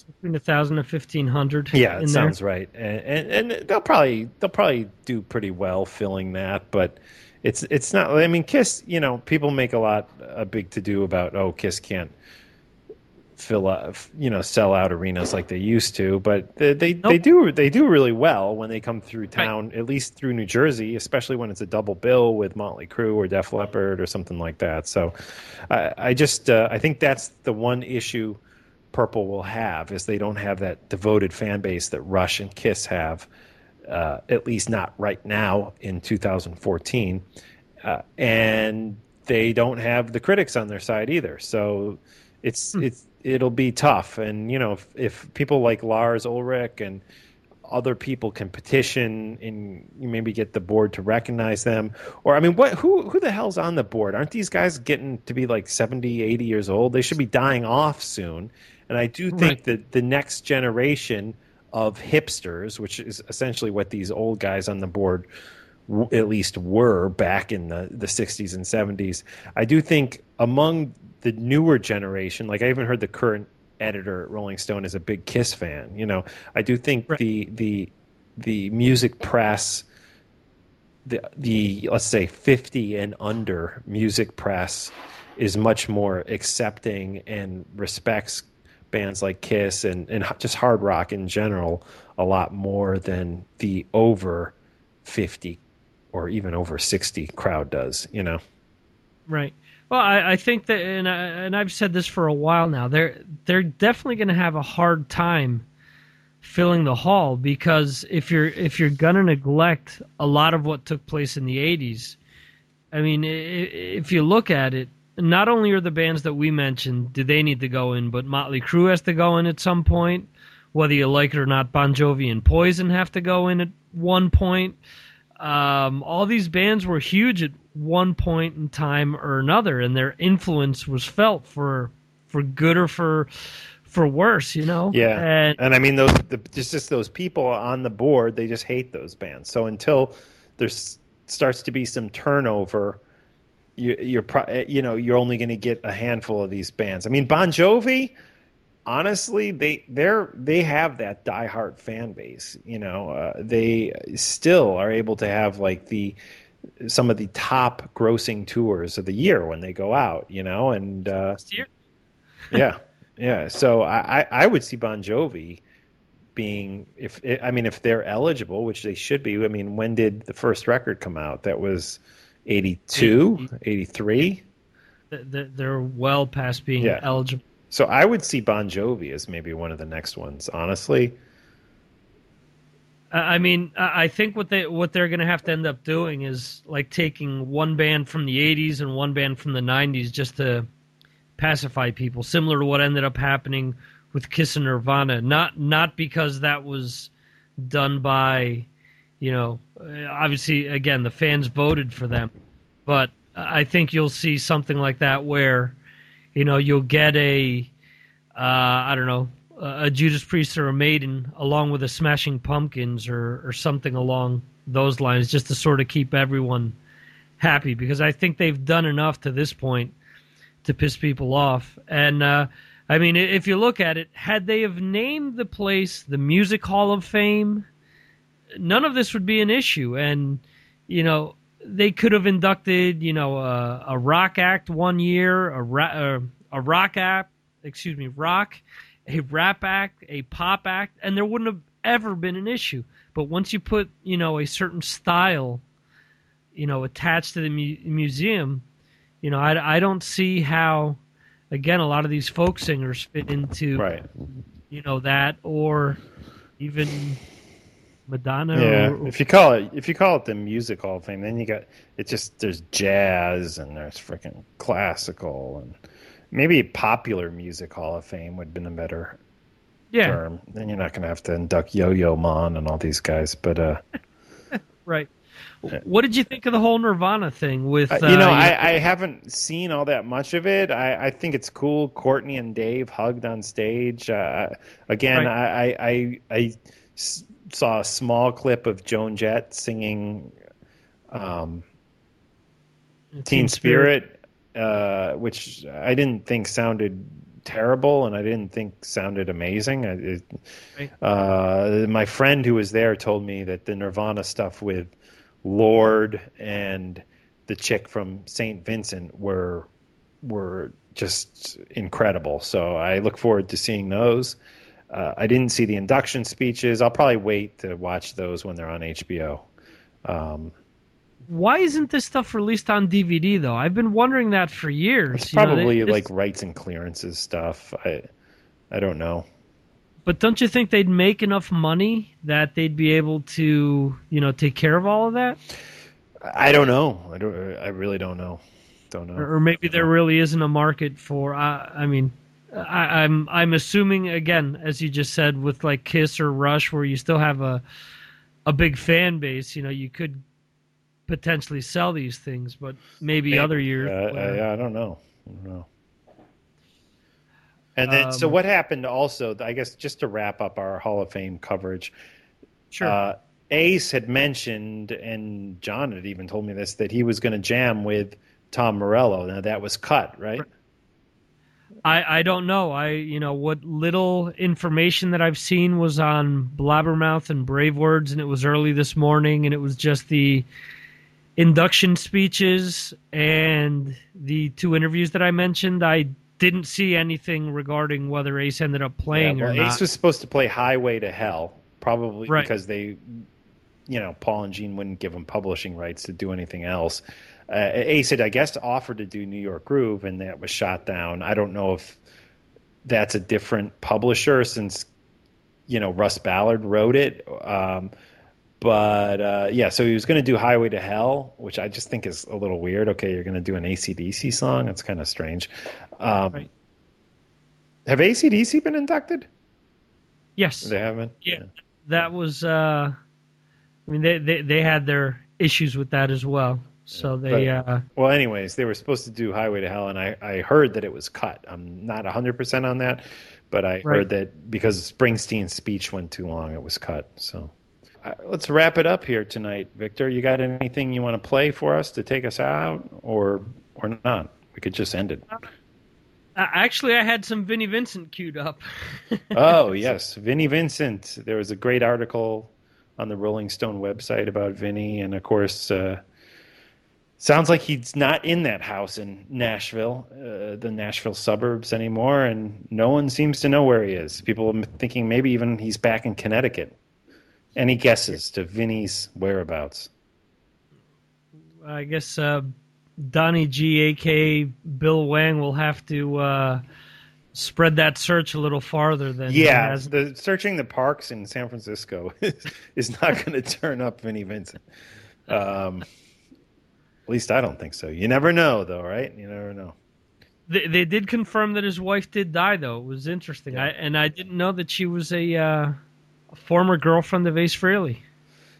between a thousand and fifteen hundred. Yeah, it there. sounds right, and, and and they'll probably they'll probably do pretty well filling that, but it's it's not. I mean, Kiss. You know, people make a lot a big to do about oh, Kiss can't fill up, you know, sell out arenas like they used to, but they they, they do they do really well when they come through town, at least through New Jersey, especially when it's a double bill with Motley Crue or Def Leppard or something like that. So, I, I just uh, I think that's the one issue Purple will have is they don't have that devoted fan base that Rush and Kiss have, uh, at least not right now in 2014, uh, and they don't have the critics on their side either. So it's it's it'll be tough, and you know if, if people like Lars Ulrich and other people can petition and you maybe get the board to recognize them or i mean what who who the hell's on the board? Aren't these guys getting to be like 70 80 years old? They should be dying off soon. And i do think Right. that the next generation of hipsters which is essentially what these old guys on the board w- at least were back in the, the 60s and 70s i do think among the newer generation like i even heard the current editor at rolling stone is a big kiss fan you know i do think Right. the the the music press the the let's say 50 and under music press is much more accepting and respects bands like Kiss and and just hard rock in general a lot more than the over 50 or even over 60 crowd does, you know. Right. Well, I, I think that, and, I, and I've said this for a while now. They're they're definitely going to have a hard time filling the hall because if you're if you're going to neglect a lot of what took place in the '80s, I mean, if you look at it, not only are the bands that we mentioned, do they need to go in, but Motley Crue has to go in at some point. Whether you like it or not, Bon Jovi and Poison have to go in at one point. Um, all these bands were huge at one point in time or another, and their influence was felt for for good or for for worse, you know. Yeah, and, and I mean those the, just just those people on the board, they just hate those bands. So until there starts to be some turnover, you, you're pro, you know you're only going to get a handful of these bands. I mean Bon Jovi, honestly, they they're they have that diehard fan base. You know, uh, they still are able to have like the some of the top grossing tours of the year when they go out, you know, and uh, yeah, yeah. So I, I would see Bon Jovi being if I mean if they're eligible, which they should be. I mean, when did the first record come out? That was 82, 83? They're well past being yeah. eligible. So I would see Bon Jovi as maybe one of the next ones, honestly. I mean, I think what they what they're going to have to end up doing is like taking one band from the '80s and one band from the '90s just to pacify people, similar to what ended up happening with Kiss and Nirvana. Not not because that was done by, you know, obviously again the fans voted for them, but I think you'll see something like that where, you know, you'll get a, uh, I don't know, a Judas Priest or a Maiden, along with a Smashing Pumpkins or or something along those lines, just to sort of keep everyone happy. Because I think they've done enough to this point to piss people off. And uh, I mean, if you look at it, had they have named the place the Music Hall of Fame, none of this would be an issue. And you know, they could have inducted, you know, a, a rock act one year, a, ra- a rock act, excuse me, rock a rap act, a pop act, and there wouldn't have ever been an issue. But once you put, you know, a certain style, you know, attached to the mu- museum, you know, I, I don't see how, again, a lot of these folk singers fit into, right. you know, that or even Madonna. Yeah, or, if you call it if you call it the Music Hall of Fame, then you got it. Just there's jazz and there's freaking classical and maybe popular music hall of fame would have been a better yeah. term. Then you're not going to have to induct Yo-Yo Ma and all these guys. But uh, right. What did you think of the whole Nirvana thing? With uh, you know, I, I, haven't seen all that much of it. I, I, think it's cool. Courtney and Dave hugged on stage. Uh, again, right. I, I, I saw a small clip of Joan Jett singing um, Teen, Teen Spirit. Spirit uh, which I didn't think sounded terrible and I didn't think sounded amazing. It, right. uh, my friend who was there told me that the Nirvana stuff with Lorde and the chick from St. Vincent were were just incredible. So I look forward to seeing those. Uh, I didn't see the induction speeches. I'll probably wait to watch those when they're on HBO. Um, why isn't this stuff released on DVD though? I've been wondering that for years. It's probably know, they, like rights and clearances stuff. I I don't know. But don't you think they'd make enough money that they'd be able to, you know, take care of all of that? I don't know. I don't. I really don't know. Don't know. Or maybe there really isn't a market for. Uh, I mean, I, I'm I'm assuming again, as you just said, with like Kiss or Rush, where you still have a a big fan base. You know, you could potentially sell these things, but maybe, maybe. other years. Uh, I, I, don't know. I don't know. And then, um, so what happened also, I guess, just to wrap up our Hall of Fame coverage. Sure. Uh, Ace had mentioned, and John had even told me this, that he was going to jam with Tom Morello. Now, that was cut, right? I, I don't know. I you know what little information that I've seen was on Blabbermouth and Brave Words, and it was early this morning, and it was just the induction speeches and the two interviews that I mentioned, I didn't see anything regarding whether Ace ended up playing yeah, well, or not. Ace was supposed to play Highway to Hell, probably right. because they you know, Paul and Gene wouldn't give him publishing rights to do anything else. Uh, Ace had, I guess, offered to do New York Groove, and that was shot down. I don't know if that's a different publisher since you know Russ Ballard wrote it. Um, but uh, yeah, so he was going to do Highway to Hell, which I just think is a little weird. Okay, you're going to do an ACDC song. That's kind of strange. Um, Right. Have ACDC been inducted? Yes. They haven't. Yeah. That was. Uh, I mean, they, they they had their issues with that as well. So they. But- uh, Well, anyways, they were supposed to do Highway to Hell, and I, I heard that it was cut. I'm not 100% on that, but I Right. heard that because Springsteen's speech went too long, it was cut. So let's wrap it up here tonight. Victor, you got anything you want to play for us to take us out, or or not? We could just end it. uh, actually, I had some Vinnie Vincent queued up. oh, yes. Vinnie Vincent. There was a great article on the Rolling Stone website about Vinnie. And of course, uh, sounds like he's not in that house in Nashville, uh, the Nashville suburbs anymore. And no one seems to know where he is. People are thinking maybe even he's back in Connecticut. Any guesses to Vinnie's whereabouts? I guess uh, Donnie G, aka Bill Wang, will have to uh, spread that search a little farther than Yeah, the searching the parks in San Francisco is not going to turn up Vinnie Vincent. Um, at least I don't think so. You never know, though, right? You never know. They, they did confirm that his wife did die, though. It was interesting. I and I didn't know that she was a, uh, a former girlfriend of Ace Frehley.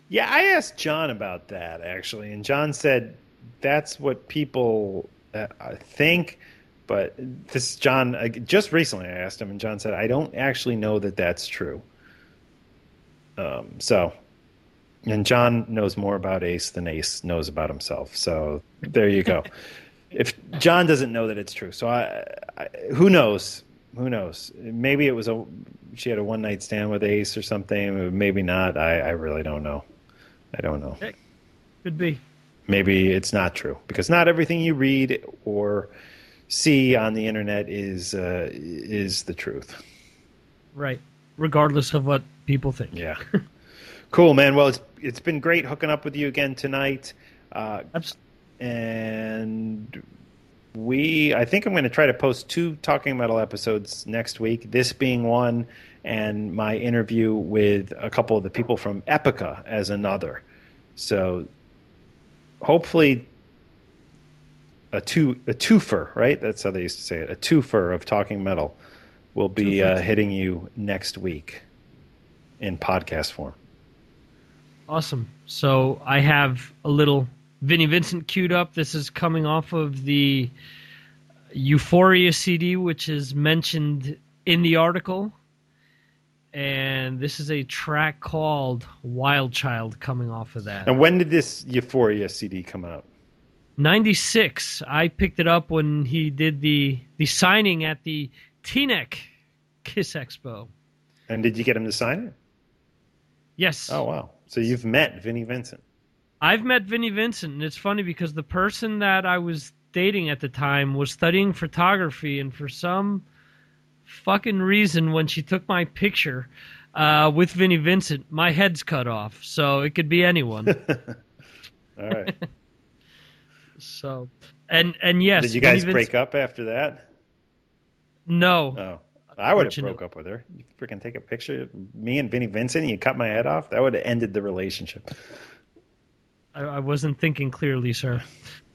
Yeah, I asked John about that actually, and John said that's what people uh, think. But this John uh, just recently I asked him, and John said I don't actually know that that's true. Um, so, and John knows more about Ace than Ace knows about himself. So there you go. if John doesn't know that it's true, so I, I who knows? Who knows? Maybe it was a she had a one night stand with Ace or something. Maybe not. I, I really don't know. I don't know. Could be. Maybe it's not true because not everything you read or see on the internet is uh, is the truth. Right. Regardless of what people think. Yeah. cool, man. Well, it's it's been great hooking up with you again tonight. Uh, Abs- and we I think I'm going to try to post two talking metal episodes next week. This being one, and my interview with a couple of the people from Epica as another. So hopefully a two a twofer, right? That's how they used to say it. A twofer of talking metal will be uh, hitting you next week in podcast form. Awesome. So I have a little Vinnie Vincent queued up. This is coming off of the Euphoria CD, which is mentioned in the article. And this is a track called Wild Child coming off of that. And when did this Euphoria CD come out? 96. I picked it up when he did the the signing at the TNEC Kiss Expo. And did you get him to sign it? Yes. Oh wow! So you've met Vinnie Vincent. I've met Vinnie Vincent, and it's funny because the person that I was dating at the time was studying photography, and for some fucking reason, when she took my picture uh, with Vinnie Vincent, my head's cut off. So it could be anyone. All right. so, and and yes, did you guys Vinnie break Vincent- up after that? No, Oh, I would have broke up with her. You freaking take a picture, of me and Vinnie Vincent, and you cut my head off. That would have ended the relationship. I, I wasn't thinking clearly, sir.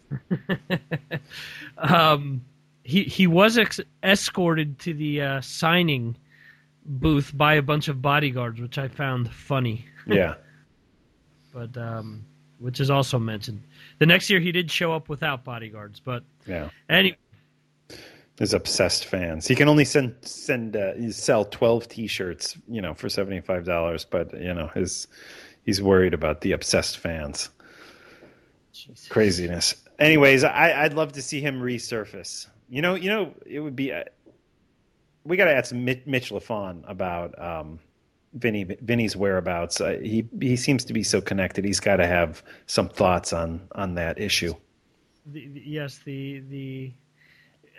um, he he was ex- escorted to the uh, signing booth by a bunch of bodyguards, which I found funny. Yeah. but um, which is also mentioned. The next year he did show up without bodyguards, but Yeah. anyway, His obsessed fans. He can only send send uh, sell twelve T-shirts, you know, for seventy five dollars. But you know, his he's worried about the obsessed fans. Craziness. Anyways, I, I'd love to see him resurface. You know, you know, it would be. Uh, we got to ask Mitch, Mitch Lafon about um, Vinny Vinny's whereabouts. Uh, he he seems to be so connected. He's got to have some thoughts on on that issue. the, the- yes, the the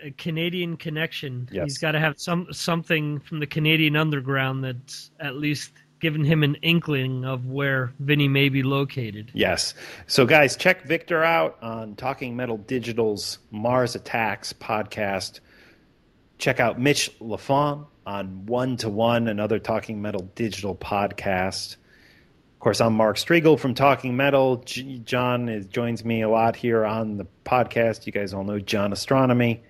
uh, Canadian connection. Yes. He's got to have some something from the Canadian underground that's at least given him an inkling of where Vinny may be located. Yes. So, guys, check Victor out on Talking Metal Digital's Mars Attacks podcast. Check out Mitch Lafon on One to One, another Talking Metal Digital podcast. Of course, I'm Mark Strigl from Talking Metal. J- John is, joins me a lot here on the podcast. You guys all know John Ostronomy.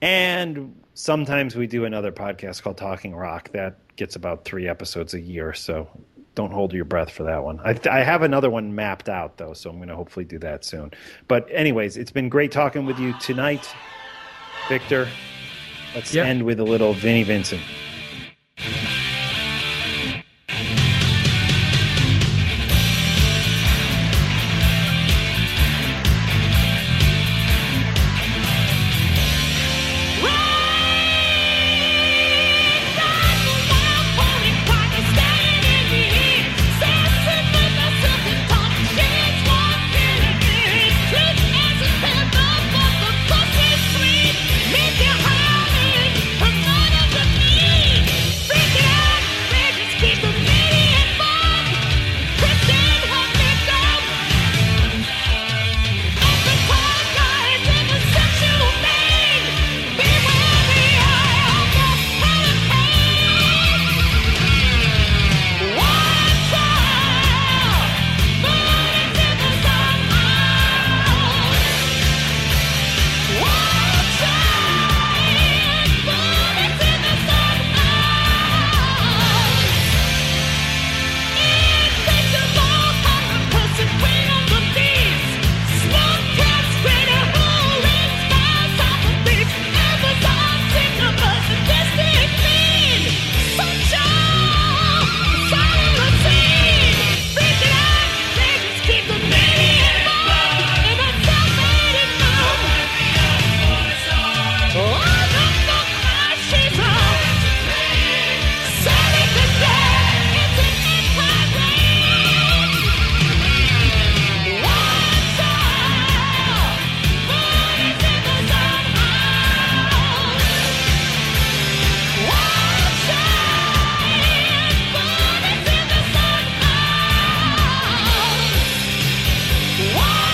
And sometimes we do another podcast called Talking Rock that gets about three episodes a year. So don't hold your breath for that one. I, I have another one mapped out, though, so I'm going to hopefully do that soon. But, anyways, it's been great talking with you tonight, Victor. Let's Yep. end with a little Vinnie Vincent. Whoa!